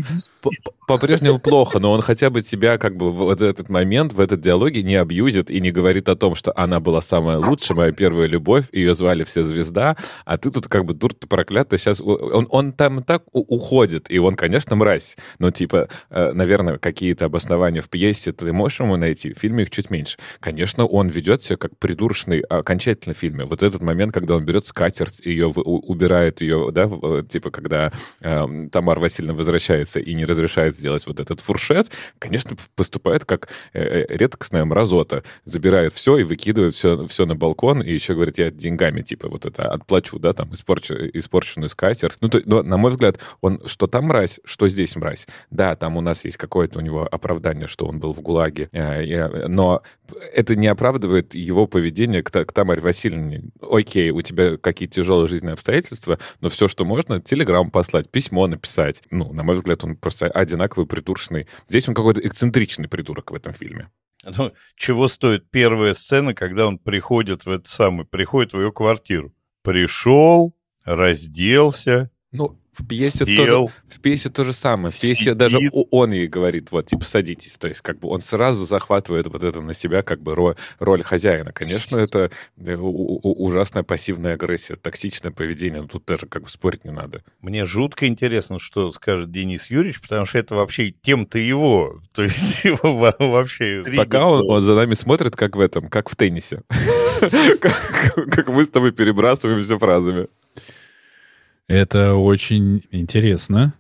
по-прежнему плохо, но он хотя бы тебя как бы в этот момент, в этот диалоге не абьюзит и не говорит о том, что она была самая лучшая, моя первая любовь, ее звали все звезда, а ты тут как бы дур проклятый сейчас... Он, он там так уходит, и он, конечно, мразь, но типа, э, наверное, какие-то обоснования в пьесе ты можешь ему найти, в фильме их чуть меньше. Конечно, он ведет себя как придурочный окончательно в фильме. Вот этот момент, когда он берет скатерть, ее убирает ее, да, Э, типа, когда э, Тамара Васильевна возвращается и не разрешает сделать вот этот фуршет, конечно, поступает как э, э, редкостная мразота. Забирает все и выкидывает все, все на балкон, и еще говорит, я деньгами, типа, вот это отплачу, да, там, испорч, испорченную скатерть. Ну, то, но, на мой взгляд, он что там мразь, что здесь мразь. Да, там у нас есть какое-то у него оправдание, что он был в ГУЛАГе, но это не оправдывает его поведение к, к Тамаре Васильевне. Окей, у тебя какие-то тяжелые жизненные обстоятельства, но все, что можно, телеграм послать, письмо написать. Ну, на мой взгляд, он просто одинаковый придурочный. Здесь он какой-то эксцентричный придурок в этом фильме. Ну, чего стоит первая сцена, когда он приходит в этот самый, приходит в ее квартиру? Пришел, разделся, ну, в пьесе, тоже, в пьесе то же самое. В пьесе сидит. даже он ей говорит, вот, типа, садитесь. То есть, как бы он сразу захватывает вот это на себя, как бы, роль, роль хозяина. Конечно, это э, ужасная пассивная агрессия, токсичное поведение. Но тут даже, как бы, спорить не надо. Мне жутко интересно, что скажет Денис Юрьевич, потому что это вообще тем-то его. То есть, его вообще... Пока он, он за нами смотрит, как в этом, как в теннисе. Как мы с тобой перебрасываемся фразами. Это очень интересно.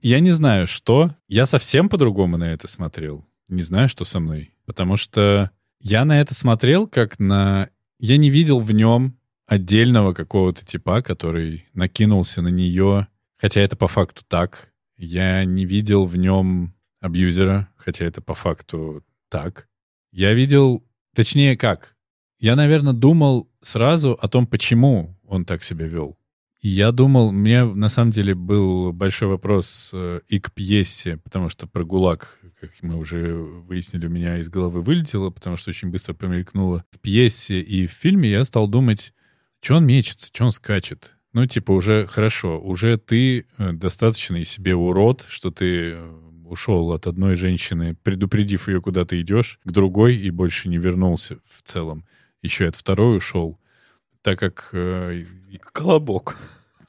Я не знаю, что. Я совсем по-другому на это смотрел. Не знаю, что со мной. Потому что я на это смотрел как на... Я не видел в нем отдельного какого-то типа, который накинулся на нее. Хотя это по факту так. Я не видел в нем абьюзера, хотя это по факту так. Я видел... Точнее, как? Я, наверное, думал сразу о том, почему он так себя вел. Я думал, меня на самом деле был большой вопрос э, и к пьесе, потому что про ГУЛАГ, как мы уже выяснили, у меня из головы вылетело, потому что очень быстро помелькнуло. В пьесе и в фильме я стал думать, что он мечется, что он скачет. Ну, типа, уже хорошо, уже ты э, достаточно из себе урод, что ты э, ушел от одной женщины, предупредив ее, куда ты идешь, к другой и больше не вернулся в целом. Еще от второй ушел, так как... Э, Колобок.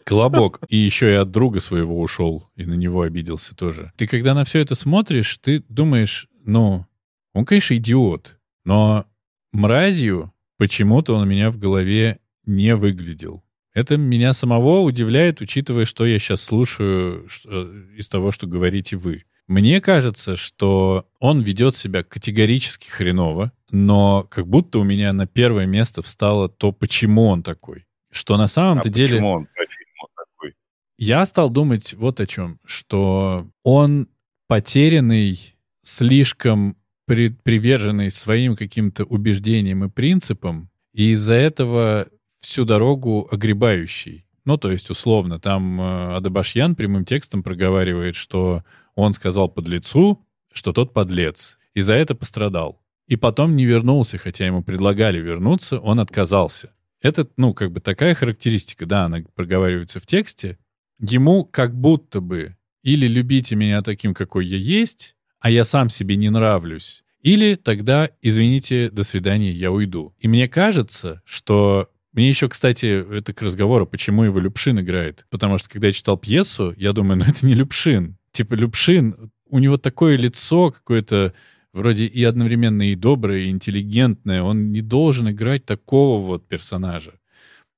Колобок. И еще и от друга своего ушел, и на него обиделся тоже. Ты когда на все это смотришь, ты думаешь, ну, он, конечно, идиот, но мразью почему-то он у меня в голове не выглядел. Это меня самого удивляет, учитывая, что я сейчас слушаю что, из того, что говорите вы. Мне кажется, что он ведет себя категорически хреново, но как будто у меня на первое место встало то, почему он такой. Что на самом-то а деле... Почему он, почему он такой? Я стал думать вот о чем, что он потерянный, слишком при, приверженный своим каким-то убеждениям и принципам, и из-за этого всю дорогу огребающий. Ну, то есть, условно, там э, Адабашьян прямым текстом проговаривает, что он сказал подлецу, что тот подлец, и за это пострадал. И потом не вернулся, хотя ему предлагали вернуться, он отказался. Это, ну, как бы такая характеристика, да, она проговаривается в тексте. Ему как будто бы или любите меня таким, какой я есть, а я сам себе не нравлюсь, или тогда, извините, до свидания, я уйду. И мне кажется, что мне еще, кстати, это к разговору, почему его Любшин играет. Потому что, когда я читал пьесу, я думаю, ну это не Любшин. Типа Любшин, у него такое лицо какое-то вроде и одновременно и доброе, и интеллигентное. Он не должен играть такого вот персонажа.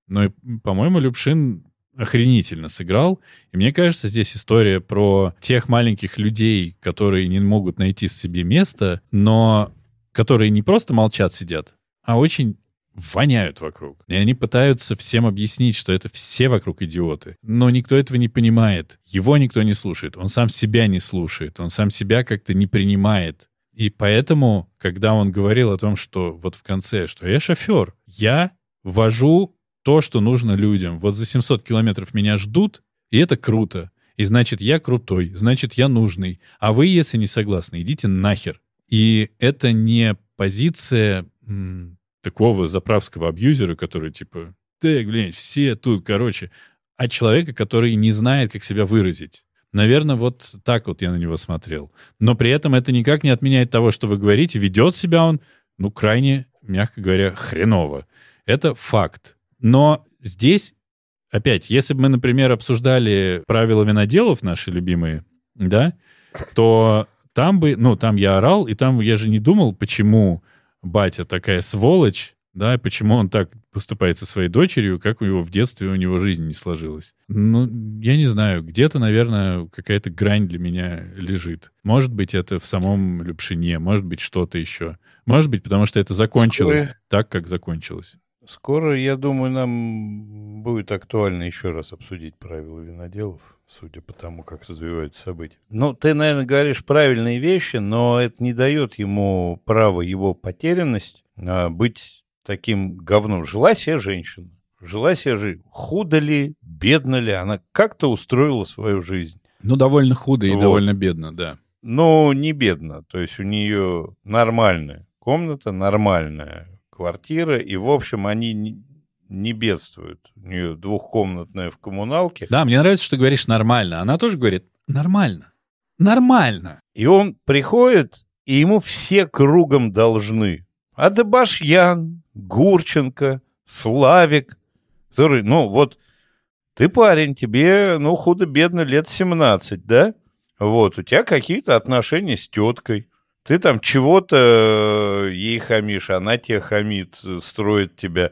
Но, по-моему, Любшин охренительно сыграл. И мне кажется, здесь история про тех маленьких людей, которые не могут найти себе место, но которые не просто молчат, сидят, а очень воняют вокруг. И они пытаются всем объяснить, что это все вокруг идиоты. Но никто этого не понимает. Его никто не слушает. Он сам себя не слушает. Он сам себя как-то не принимает. И поэтому, когда он говорил о том, что вот в конце, что я шофер, я вожу то, что нужно людям. Вот за 700 километров меня ждут, и это круто. И значит, я крутой, значит, я нужный. А вы, если не согласны, идите нахер. И это не позиция такого заправского абьюзера, который типа, так, блин, все тут, короче, а человека, который не знает, как себя выразить. Наверное, вот так вот я на него смотрел. Но при этом это никак не отменяет того, что вы говорите. Ведет себя он, ну, крайне, мягко говоря, хреново. Это факт. Но здесь, опять, если бы мы, например, обсуждали правила виноделов наши любимые, да, то там бы, ну, там я орал, и там я же не думал, почему батя такая сволочь, да, почему он так поступает со своей дочерью, как у него в детстве у него жизнь не сложилась. Ну, я не знаю, где-то, наверное, какая-то грань для меня лежит. Может быть, это в самом Любшине, может быть, что-то еще. Может быть, потому что это закончилось Скоро... так, как закончилось. Скоро, я думаю, нам будет актуально еще раз обсудить правила виноделов судя по тому, как развиваются события. Ну, ты, наверное, говоришь правильные вещи, но это не дает ему права его потерянность а, быть таким говном. Жила себе женщина, жила себе жизнь. Худо ли, бедно ли, она как-то устроила свою жизнь. Ну, довольно худо и вот. довольно бедно, да. Ну, не бедно, то есть у нее нормальная комната, нормальная квартира, и, в общем, они не бедствует. У нее двухкомнатная в коммуналке. Да, мне нравится, что ты говоришь нормально. Она тоже говорит нормально. Нормально. И он приходит, и ему все кругом должны. Адабашьян, Гурченко, Славик, который, ну вот, ты парень, тебе, ну, худо-бедно лет 17, да? Вот, у тебя какие-то отношения с теткой. Ты там чего-то э, ей хамишь, она тебе хамит, строит тебя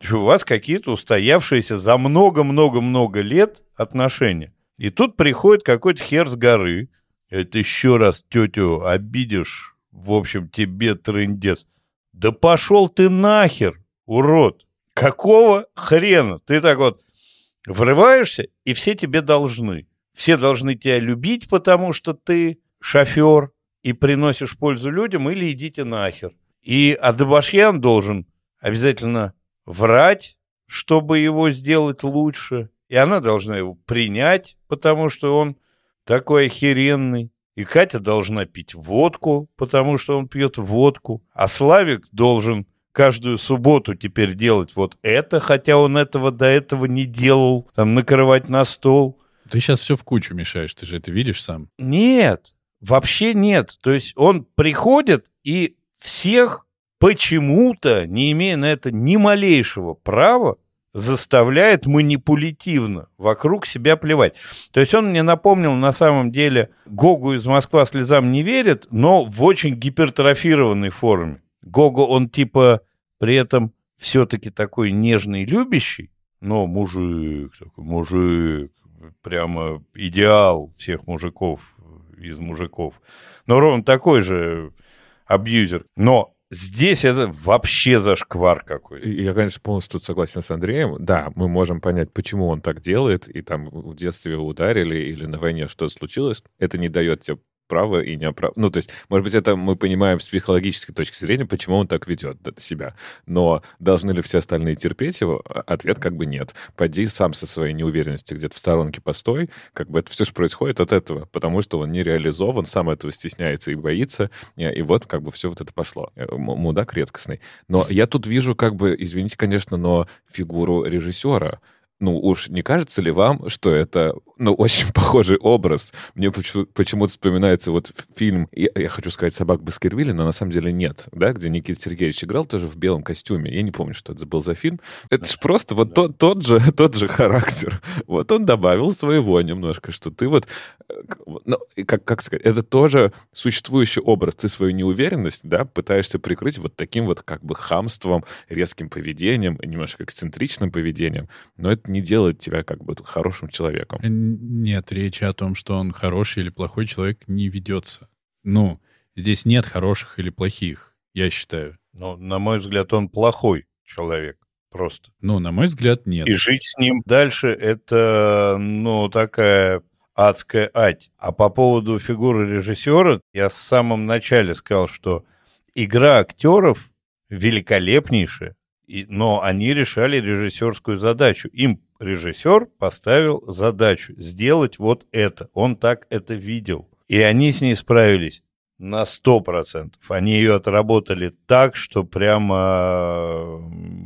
что у вас какие-то устоявшиеся за много-много-много лет отношения. И тут приходит какой-то хер с горы. Это еще раз тетю обидишь, в общем, тебе трындец. Да пошел ты нахер, урод! Какого хрена? Ты так вот врываешься, и все тебе должны. Все должны тебя любить, потому что ты шофер и приносишь пользу людям, или идите нахер. И Адабашьян должен обязательно врать, чтобы его сделать лучше, и она должна его принять, потому что он такой охеренный. И Катя должна пить водку, потому что он пьет водку. А Славик должен каждую субботу теперь делать вот это, хотя он этого до этого не делал, там накрывать на стол. Ты сейчас все в кучу мешаешь, ты же это видишь сам. Нет, вообще нет. То есть он приходит и всех почему-то, не имея на это ни малейшего права, заставляет манипулятивно вокруг себя плевать. То есть он мне напомнил на самом деле Гогу из Москва слезам не верит, но в очень гипертрофированной форме. Гого, он типа при этом все-таки такой нежный, любящий, но мужик, такой мужик, прямо идеал всех мужиков из мужиков. Но ровно такой же абьюзер. Но Здесь это вообще зашквар какой. Я, конечно, полностью тут согласен с Андреем. Да, мы можем понять, почему он так делает, и там в детстве ударили или на войне что-то случилось. Это не дает тебе право и не право. Ну, то есть, может быть, это мы понимаем с психологической точки зрения, почему он так ведет себя. Но должны ли все остальные терпеть его? А, ответ как бы нет. Пойди сам со своей неуверенностью где-то в сторонке постой. Как бы это все же происходит от этого, потому что он не реализован, сам этого стесняется и боится. И вот как бы все вот это пошло. Э, мудак редкостный. Но я тут вижу как бы, извините, конечно, но фигуру режиссера ну уж не кажется ли вам, что это, ну, очень похожий образ? Мне почему-то вспоминается вот фильм, я, я хочу сказать «Собак Баскервилля», но на самом деле нет, да, где Никита Сергеевич играл тоже в белом костюме. Я не помню, что это был за фильм. Это же просто вот тот, тот, же, тот же характер. Вот он добавил своего немножко, что ты вот, э, ну, как, как сказать, это тоже существующий образ. Ты свою неуверенность, да, пытаешься прикрыть вот таким вот как бы хамством, резким поведением, немножко эксцентричным поведением. Но это не делает тебя как бы хорошим человеком. Нет, речи о том, что он хороший или плохой человек не ведется. Ну, здесь нет хороших или плохих, я считаю. Ну, на мой взгляд, он плохой человек. Просто. Ну, на мой взгляд, нет. И жить с ним дальше это, ну, такая адская ать. А по поводу фигуры режиссера, я с самом начале сказал, что игра актеров великолепнейшая, и, но они решали режиссерскую задачу. Им режиссер поставил задачу сделать вот это. Он так это видел. И они с ней справились на сто процентов. Они ее отработали так, что прямо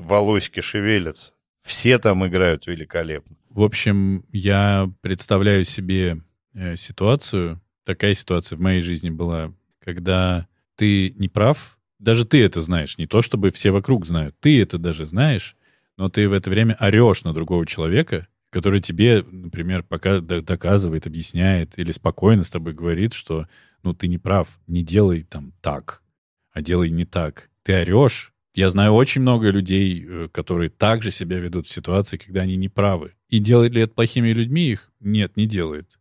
волоськи шевелятся. Все там играют великолепно. В общем, я представляю себе э, ситуацию, такая ситуация в моей жизни была, когда ты не прав, даже ты это знаешь, не то чтобы все вокруг знают, ты это даже знаешь, но ты в это время орешь на другого человека, который тебе, например, пока доказывает, объясняет или спокойно с тобой говорит, что ну ты не прав, не делай там так, а делай не так. Ты орешь. Я знаю очень много людей, э, которые также себя ведут в ситуации, когда они не правы. И делает ли это плохими людьми их? Нет, не делает.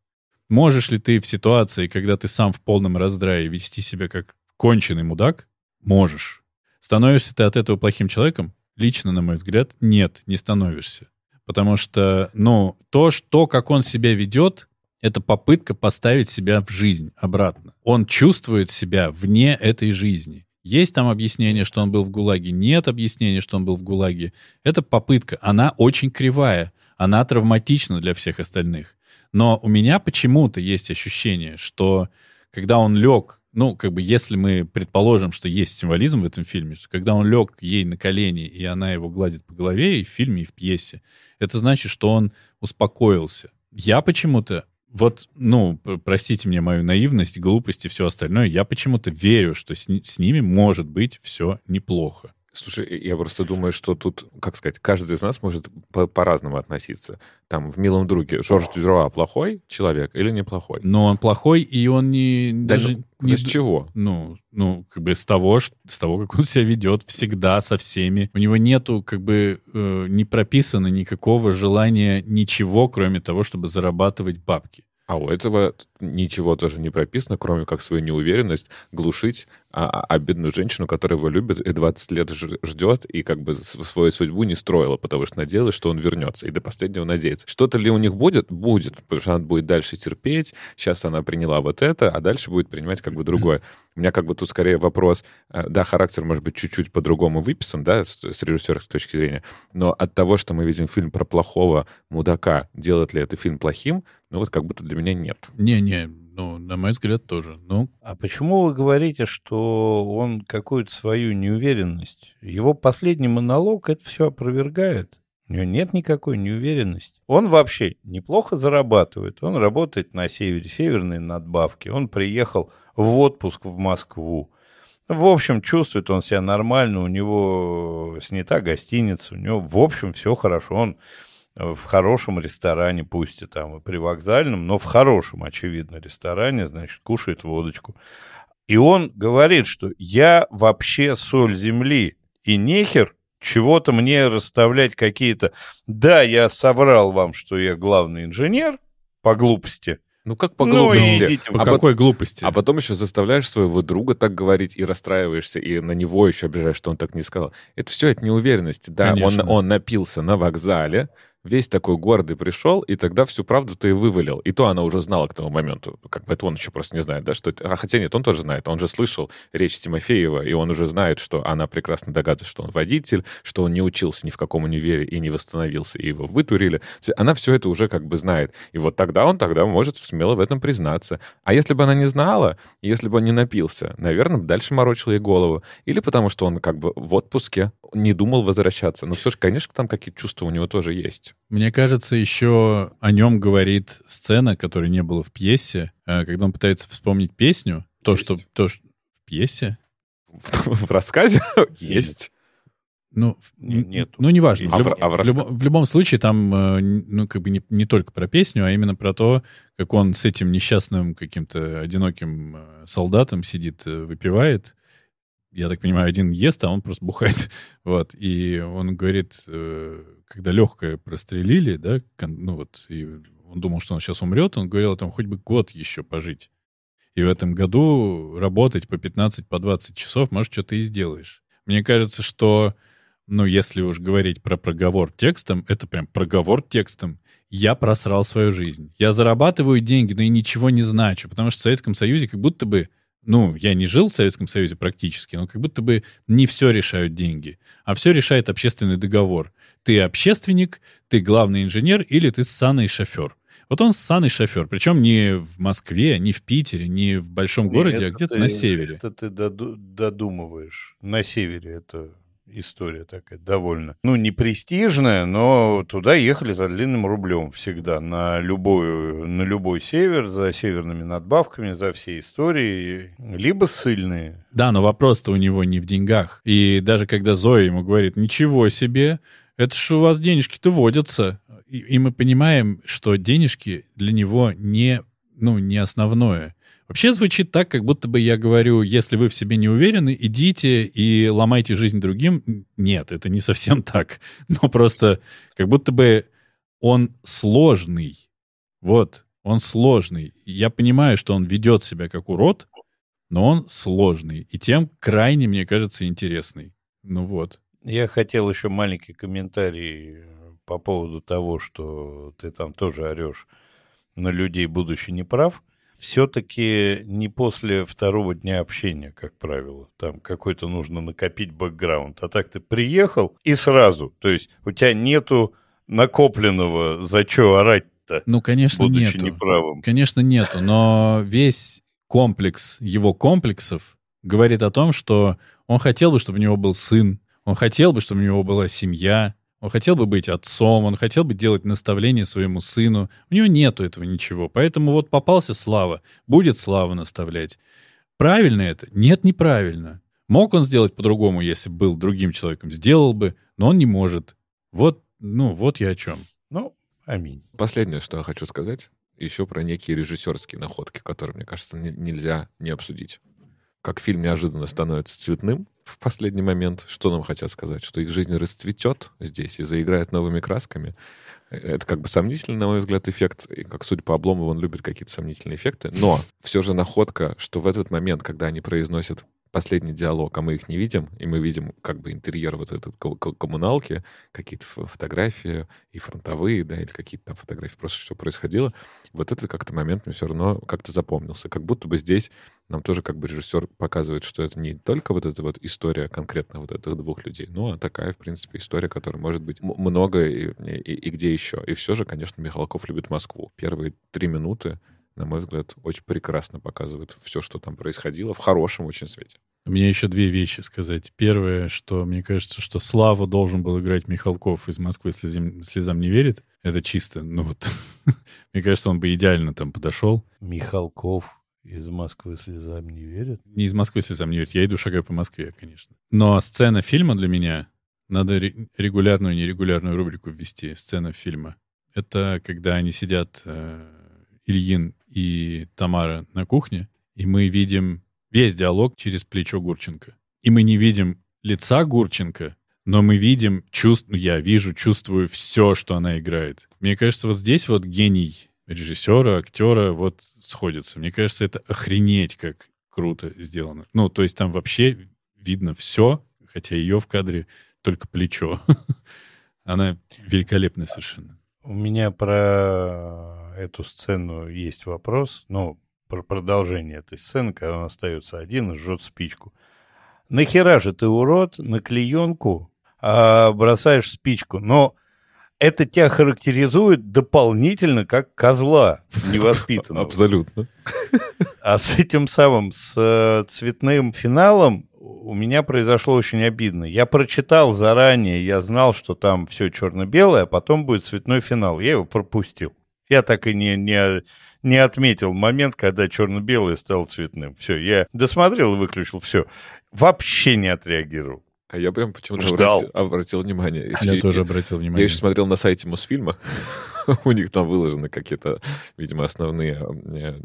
Можешь ли ты в ситуации, когда ты сам в полном раздрае, вести себя как конченый мудак? Можешь. Становишься ты от этого плохим человеком? Лично, на мой взгляд, нет, не становишься. Потому что, ну, то, что, как он себя ведет, это попытка поставить себя в жизнь обратно. Он чувствует себя вне этой жизни. Есть там объяснение, что он был в ГУЛАГе, нет объяснения, что он был в ГУЛАГе. Это попытка, она очень кривая, она травматична для всех остальных. Но у меня почему-то есть ощущение, что когда он лег ну, как бы, если мы предположим, что есть символизм в этом фильме, что когда он лег ей на колени, и она его гладит по голове и в фильме, и в пьесе, это значит, что он успокоился. Я почему-то, вот, ну, простите мне мою наивность, глупость и все остальное, я почему-то верю, что с, с ними может быть все неплохо. Слушай, я просто думаю, что тут, как сказать, каждый из нас может по- по-разному относиться. Там в «Милом друге» Жорж Дюруа плохой человек или неплохой? Но он плохой, и он не... Да, даже ну, не... С чего? Ну, ну, как бы с того, с того, как он себя ведет всегда со всеми. У него нету, как бы, э, не прописано никакого желания ничего, кроме того, чтобы зарабатывать бабки. А у этого ничего тоже не прописано, кроме как свою неуверенность глушить а, бедную женщину, которая его любит и 20 лет ждет, и как бы свою судьбу не строила, потому что надеялась, что он вернется, и до последнего надеется. Что-то ли у них будет? Будет, потому что она будет дальше терпеть, сейчас она приняла вот это, а дальше будет принимать как бы другое. У меня как бы тут скорее вопрос, э, да, характер может быть чуть-чуть по-другому выписан, да, с режиссерской точки зрения, но от того, что мы видим фильм про плохого мудака, делает ли это фильм плохим, ну вот как будто для меня нет. Не-не, ну, на мой взгляд, тоже. Ну. А почему вы говорите, что он какую-то свою неуверенность? Его последний монолог это все опровергает. У него нет никакой неуверенности. Он вообще неплохо зарабатывает. Он работает на севере, северные надбавки. Он приехал в отпуск в Москву. В общем, чувствует он себя нормально, у него снята гостиница, у него, в общем, все хорошо. Он в хорошем ресторане, пусть и там и при вокзальном, но в хорошем, очевидно, ресторане, значит, кушает водочку. И он говорит, что я вообще соль земли, и нехер чего-то мне расставлять какие-то... Да, я соврал вам, что я главный инженер по глупости, ну как по глупости? Ну, по а какой глупости? А потом еще заставляешь своего друга так говорить и расстраиваешься, и на него еще обижаешь, что он так не сказал. Это все от неуверенности. Да, он, он напился на вокзале, весь такой гордый пришел, и тогда всю правду-то и вывалил. И то она уже знала к тому моменту. Как бы это он еще просто не знает, да, что. А хотя нет, он тоже знает. Он же слышал речь Тимофеева, и он уже знает, что она прекрасно догадывается, что он водитель, что он не учился ни в каком универе и не восстановился, и его вытурили. Она все это уже как бы знает. И вот тогда он тогда может смело в этом признаться. А если бы она не знала, если бы он не напился, наверное, дальше морочил ей голову. Или потому что он как бы в отпуске, не думал возвращаться. Но все же, конечно, там какие-то чувства у него тоже есть. Мне кажется, еще о нем говорит сцена, которой не было в пьесе, э, когда он пытается вспомнить песню. То, есть. что, то, что в пьесе. В, в рассказе есть. Ну, нет. Ну, неважно. А в, люб, а в, люб, в любом случае, там, э, ну, как бы не, не только про песню, а именно про то, как он с этим несчастным каким-то одиноким э, солдатом сидит, выпивает, я так понимаю, один ест, а он просто бухает. Вот. И он говорит, когда легкое прострелили, да, ну вот, и он думал, что он сейчас умрет, он говорил, там хоть бы год еще пожить. И в этом году работать по 15, по 20 часов, может, что-то и сделаешь. Мне кажется, что, ну, если уж говорить про проговор текстом, это прям проговор текстом. Я просрал свою жизнь. Я зарабатываю деньги, но и ничего не значу, потому что в Советском Союзе как будто бы ну, я не жил в Советском Союзе практически, но как будто бы не все решают деньги, а все решает общественный договор. Ты общественник, ты главный инженер или ты ссаный шофер. Вот он ссаный шофер, причем не в Москве, не в Питере, не в большом городе, а где-то на севере. Это ты додумываешь. На севере это история такая довольно, ну, не престижная, но туда ехали за длинным рублем всегда, на, любой на любой север, за северными надбавками, за все истории, либо ссыльные. Да, но вопрос-то у него не в деньгах. И даже когда Зоя ему говорит, ничего себе, это ж у вас денежки-то водятся. И, и мы понимаем, что денежки для него не, ну, не основное. Вообще звучит так, как будто бы я говорю, если вы в себе не уверены, идите и ломайте жизнь другим. Нет, это не совсем так. Но просто как будто бы он сложный. Вот, он сложный. Я понимаю, что он ведет себя как урод, но он сложный. И тем крайне, мне кажется, интересный. Ну вот. Я хотел еще маленький комментарий по поводу того, что ты там тоже орешь на людей, будучи неправ все-таки не после второго дня общения, как правило. Там какой-то нужно накопить бэкграунд. А так ты приехал и сразу. То есть у тебя нету накопленного, за что орать-то, ну, конечно, будучи нету. неправым. Конечно, нету. Но весь комплекс его комплексов говорит о том, что он хотел бы, чтобы у него был сын, он хотел бы, чтобы у него была семья, он хотел бы быть отцом, он хотел бы делать наставление своему сыну. У него нету этого ничего. Поэтому вот попался Слава. Будет Слава наставлять. Правильно это? Нет, неправильно. Мог он сделать по-другому, если был другим человеком? Сделал бы, но он не может. Вот, ну, вот я о чем. Ну, аминь. Последнее, что я хочу сказать, еще про некие режиссерские находки, которые, мне кажется, нельзя не обсудить. Как фильм неожиданно становится цветным, в последний момент. Что нам хотят сказать? Что их жизнь расцветет здесь и заиграет новыми красками. Это как бы сомнительный, на мой взгляд, эффект. И как судя по Обломову, он любит какие-то сомнительные эффекты. Но все же находка, что в этот момент, когда они произносят последний диалог, а мы их не видим, и мы видим как бы интерьер вот этой коммуналки, какие-то фотографии и фронтовые, да, или какие-то там фотографии, просто что происходило. Вот этот как-то момент мне все равно как-то запомнился. Как будто бы здесь нам тоже как бы режиссер показывает, что это не только вот эта вот история конкретно вот этих двух людей, ну, а такая, в принципе, история, которая может быть много и, и, и где еще. И все же, конечно, Михалков любит Москву. Первые три минуты на мой взгляд, очень прекрасно показывает все, что там происходило, в хорошем очень свете. У меня еще две вещи сказать. Первое, что мне кажется, что Славу должен был играть Михалков из Москвы слезам, слезам не верит. Это чисто, ну вот, мне кажется, он бы идеально там подошел. Михалков из Москвы слезам не верит? Не из Москвы слезам не верит. Я иду шагаю по Москве, конечно. Но сцена фильма для меня, надо регулярную и нерегулярную рубрику ввести, сцена фильма. Это когда они сидят, э, Ильин и Тамара на кухне, и мы видим весь диалог через плечо Гурченко. И мы не видим лица Гурченко, но мы видим, чувств, ну, я вижу, чувствую все, что она играет. Мне кажется, вот здесь вот гений режиссера, актера вот сходится. Мне кажется, это охренеть как круто сделано. Ну, то есть там вообще видно все, хотя ее в кадре только плечо. Она великолепная совершенно. У меня про эту сцену есть вопрос. Ну, про продолжение этой сцены, когда он остается один и жжет спичку. Нахера же ты, урод, на клеенку а, бросаешь спичку? Но это тебя характеризует дополнительно как козла невоспитанного. Абсолютно. А с этим самым, с э, цветным финалом у меня произошло очень обидно. Я прочитал заранее, я знал, что там все черно-белое, а потом будет цветной финал. Я его пропустил. Я так и не, не, не отметил момент, когда черно-белое стало цветным. Все, я досмотрел и выключил, все. Вообще не отреагировал. А я прям почему-то обратил, обратил внимание. Если, я, я тоже обратил внимание. Я еще смотрел на сайте Мосфильма, у них там выложены какие-то, видимо, основные. Э,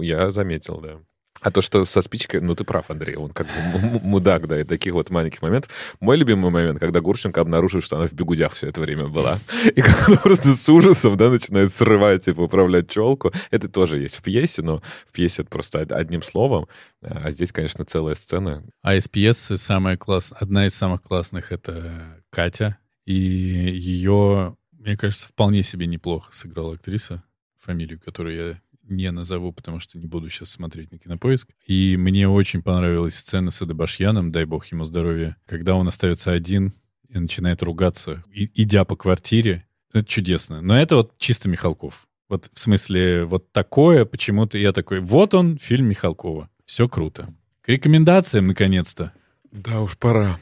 я заметил, да. А то, что со спичкой, ну ты прав, Андрей, он как бы мудак, да, и таких вот маленьких моментов. Мой любимый момент, когда Гурченко обнаружил, что она в бегудях все это время была, и как она просто с ужасом, да, начинает срывать, типа, управлять челку. Это тоже есть в пьесе, но в пьесе это просто одним словом, а здесь, конечно, целая сцена. А из пьесы самая класс... одна из самых классных — это Катя, и ее, мне кажется, вполне себе неплохо сыграла актриса, фамилию, которую я не назову, потому что не буду сейчас смотреть на кинопоиск. И мне очень понравилась сцена с Адабашьяном, дай бог ему здоровья, когда он остается один и начинает ругаться, идя по квартире. Это чудесно. Но это вот чисто Михалков. Вот в смысле, вот такое почему-то я такой, вот он, фильм Михалкова. Все круто. К рекомендациям, наконец-то. Да уж, пора.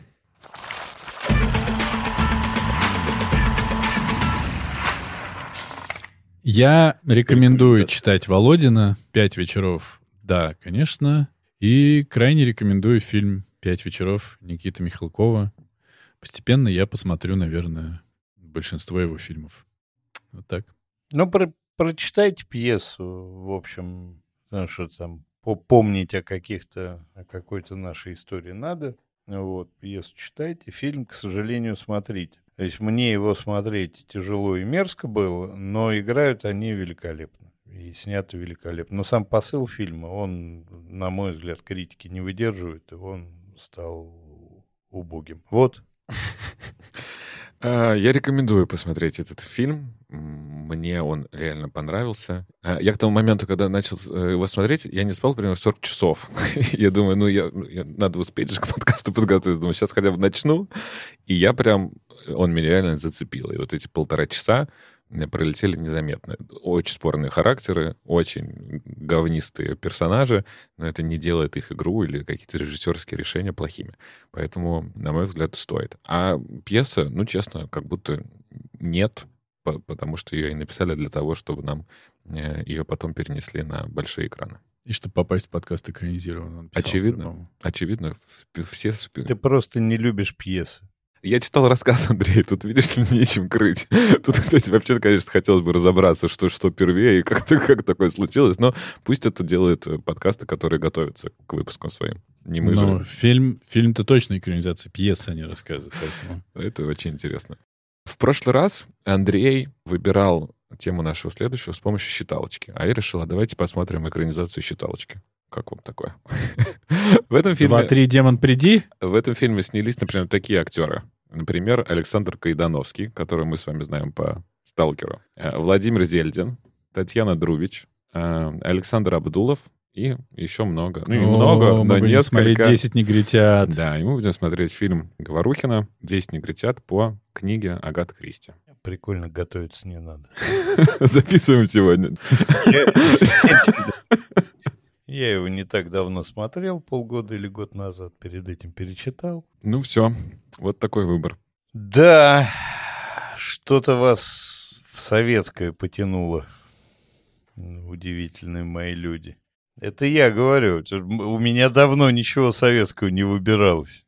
Я рекомендую читать Володина «Пять вечеров». Да, конечно. И крайне рекомендую фильм «Пять вечеров» Никиты Михалкова. Постепенно я посмотрю, наверное, большинство его фильмов. Вот так. Ну, про прочитайте пьесу, в общем, ну, что там, помнить о каких-то, о какой-то нашей истории надо. Вот, пьесу читайте, фильм, к сожалению, смотрите. То есть мне его смотреть тяжело и мерзко было, но играют они великолепно. И снято великолепно. Но сам посыл фильма, он, на мой взгляд, критики не выдерживает, и он стал убогим. Вот. А, я рекомендую посмотреть этот фильм. Мне он реально понравился. А, я к тому моменту, когда начал э, его смотреть, я не спал примерно 40 часов. я думаю, ну, я, надо успеть же к подкасту подготовиться. Думаю, сейчас хотя бы начну. И я прям он меня реально зацепил. И вот эти полтора часа пролетели незаметно. Очень спорные характеры, очень говнистые персонажи, но это не делает их игру или какие-то режиссерские решения плохими. Поэтому, на мой взгляд, стоит. А пьеса, ну, честно, как будто нет, потому что ее и написали для того, чтобы нам э, ее потом перенесли на большие экраны. И чтобы попасть в подкаст экранизированный. Очевидно. Очевидно. Все... Ты просто не любишь пьесы. Я читал рассказ, Андрей, тут, видишь нечем крыть. Тут, кстати, вообще, конечно, хотелось бы разобраться, что, что первее и как, как такое случилось, но пусть это делают э, подкасты, которые готовятся к выпускам своим. Не мы но же. Фильм, фильм-то точно экранизация пьесы, а не рассказы, поэтому... Это очень интересно. В прошлый раз Андрей выбирал тему нашего следующего с помощью считалочки, а я решила, давайте посмотрим экранизацию считалочки. Как вам такое? в этом фильме... Два-три, демон, приди. В этом фильме снялись, например, такие актеры. Например, Александр Кайдановский, которого мы с вами знаем по «Сталкеру». Э, Владимир Зельдин, Татьяна Друбич, э, Александр Абдулов и еще много. Ну, не много, мы но будем несколько. смотреть «Десять негритят». Да, и мы будем смотреть фильм Говорухина «Десять негритят» по книге Агаты Кристи. Прикольно, готовиться не надо. Записываем сегодня. Я его не так давно смотрел, полгода или год назад, перед этим перечитал. Ну все, вот такой выбор. Да, что-то вас в советское потянуло. Удивительные мои люди. Это я говорю. У меня давно ничего советского не выбиралось.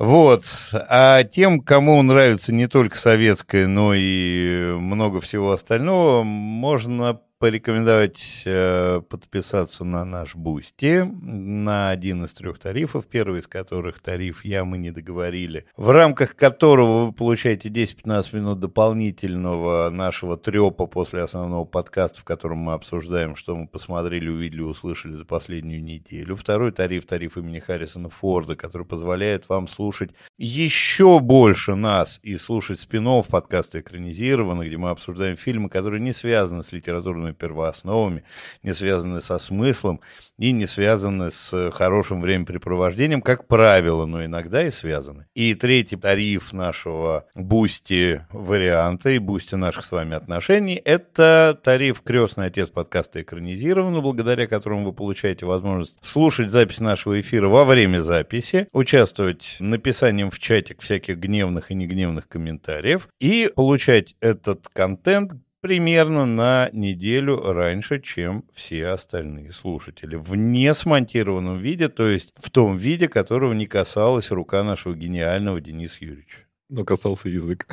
Вот. А тем, кому нравится не только советское, но и много всего остального, можно порекомендовать э, подписаться на наш Boosty, на один из трех тарифов, первый из которых тариф «Я, мы не договорили», в рамках которого вы получаете 10-15 минут дополнительного нашего трепа после основного подкаста, в котором мы обсуждаем, что мы посмотрели, увидели, услышали за последнюю неделю. Второй тариф, тариф имени Харрисона Форда, который позволяет вам слушать еще больше нас и слушать спин-офф подкаста экранизированы, где мы обсуждаем фильмы, которые не связаны с литературными самыми первоосновами, не связаны со смыслом и не связаны с хорошим времяпрепровождением, как правило, но иногда и связаны. И третий тариф нашего Boosty варианта и Boosty наших с вами отношений – это тариф «Крестный отец» подкаста экранизирован, благодаря которому вы получаете возможность слушать запись нашего эфира во время записи, участвовать написанием в чатик всяких гневных и негневных комментариев и получать этот контент примерно на неделю раньше, чем все остальные слушатели. В несмонтированном виде, то есть в том виде, которого не касалась рука нашего гениального Дениса Юрьевича. Но касался язык.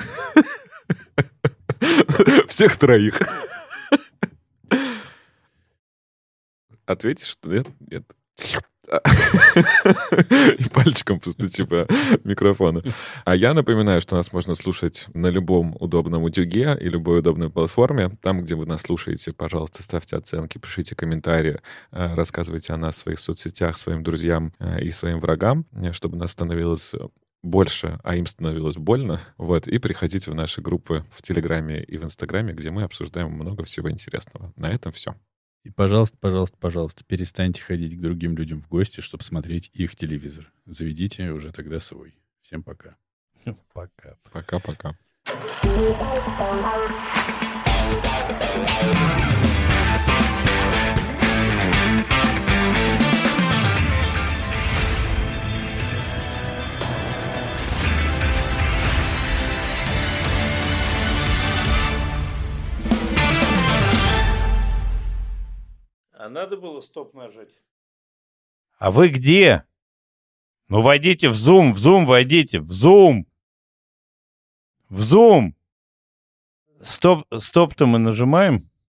Всех троих. Ответишь, что нет? Нет. И пальчиком постучи по микрофону. А я напоминаю, что нас можно слушать на любом удобном утюге и любой удобной платформе. Там, где вы нас слушаете, пожалуйста, ставьте оценки, пишите комментарии, э, рассказывайте о нас в своих соцсетях своим друзьям э, и своим врагам, э, чтобы нас становилось больше, а им становилось больно. Вот, и приходите в наши группы в Телеграме и в Инстаграме, где мы обсуждаем много всего интересного. На этом все. И, пожалуйста, пожалуйста, пожалуйста, перестаньте ходить к другим людям в гости, чтобы смотреть их телевизор. Заведите уже тогда свой. Всем пока. Пока. Пока-пока. А надо было стоп нажать. А вы где? Ну, войдите в Zoom, в Zoom войдите, в Zoom. В Zoom. Стоп, стоп-то мы нажимаем.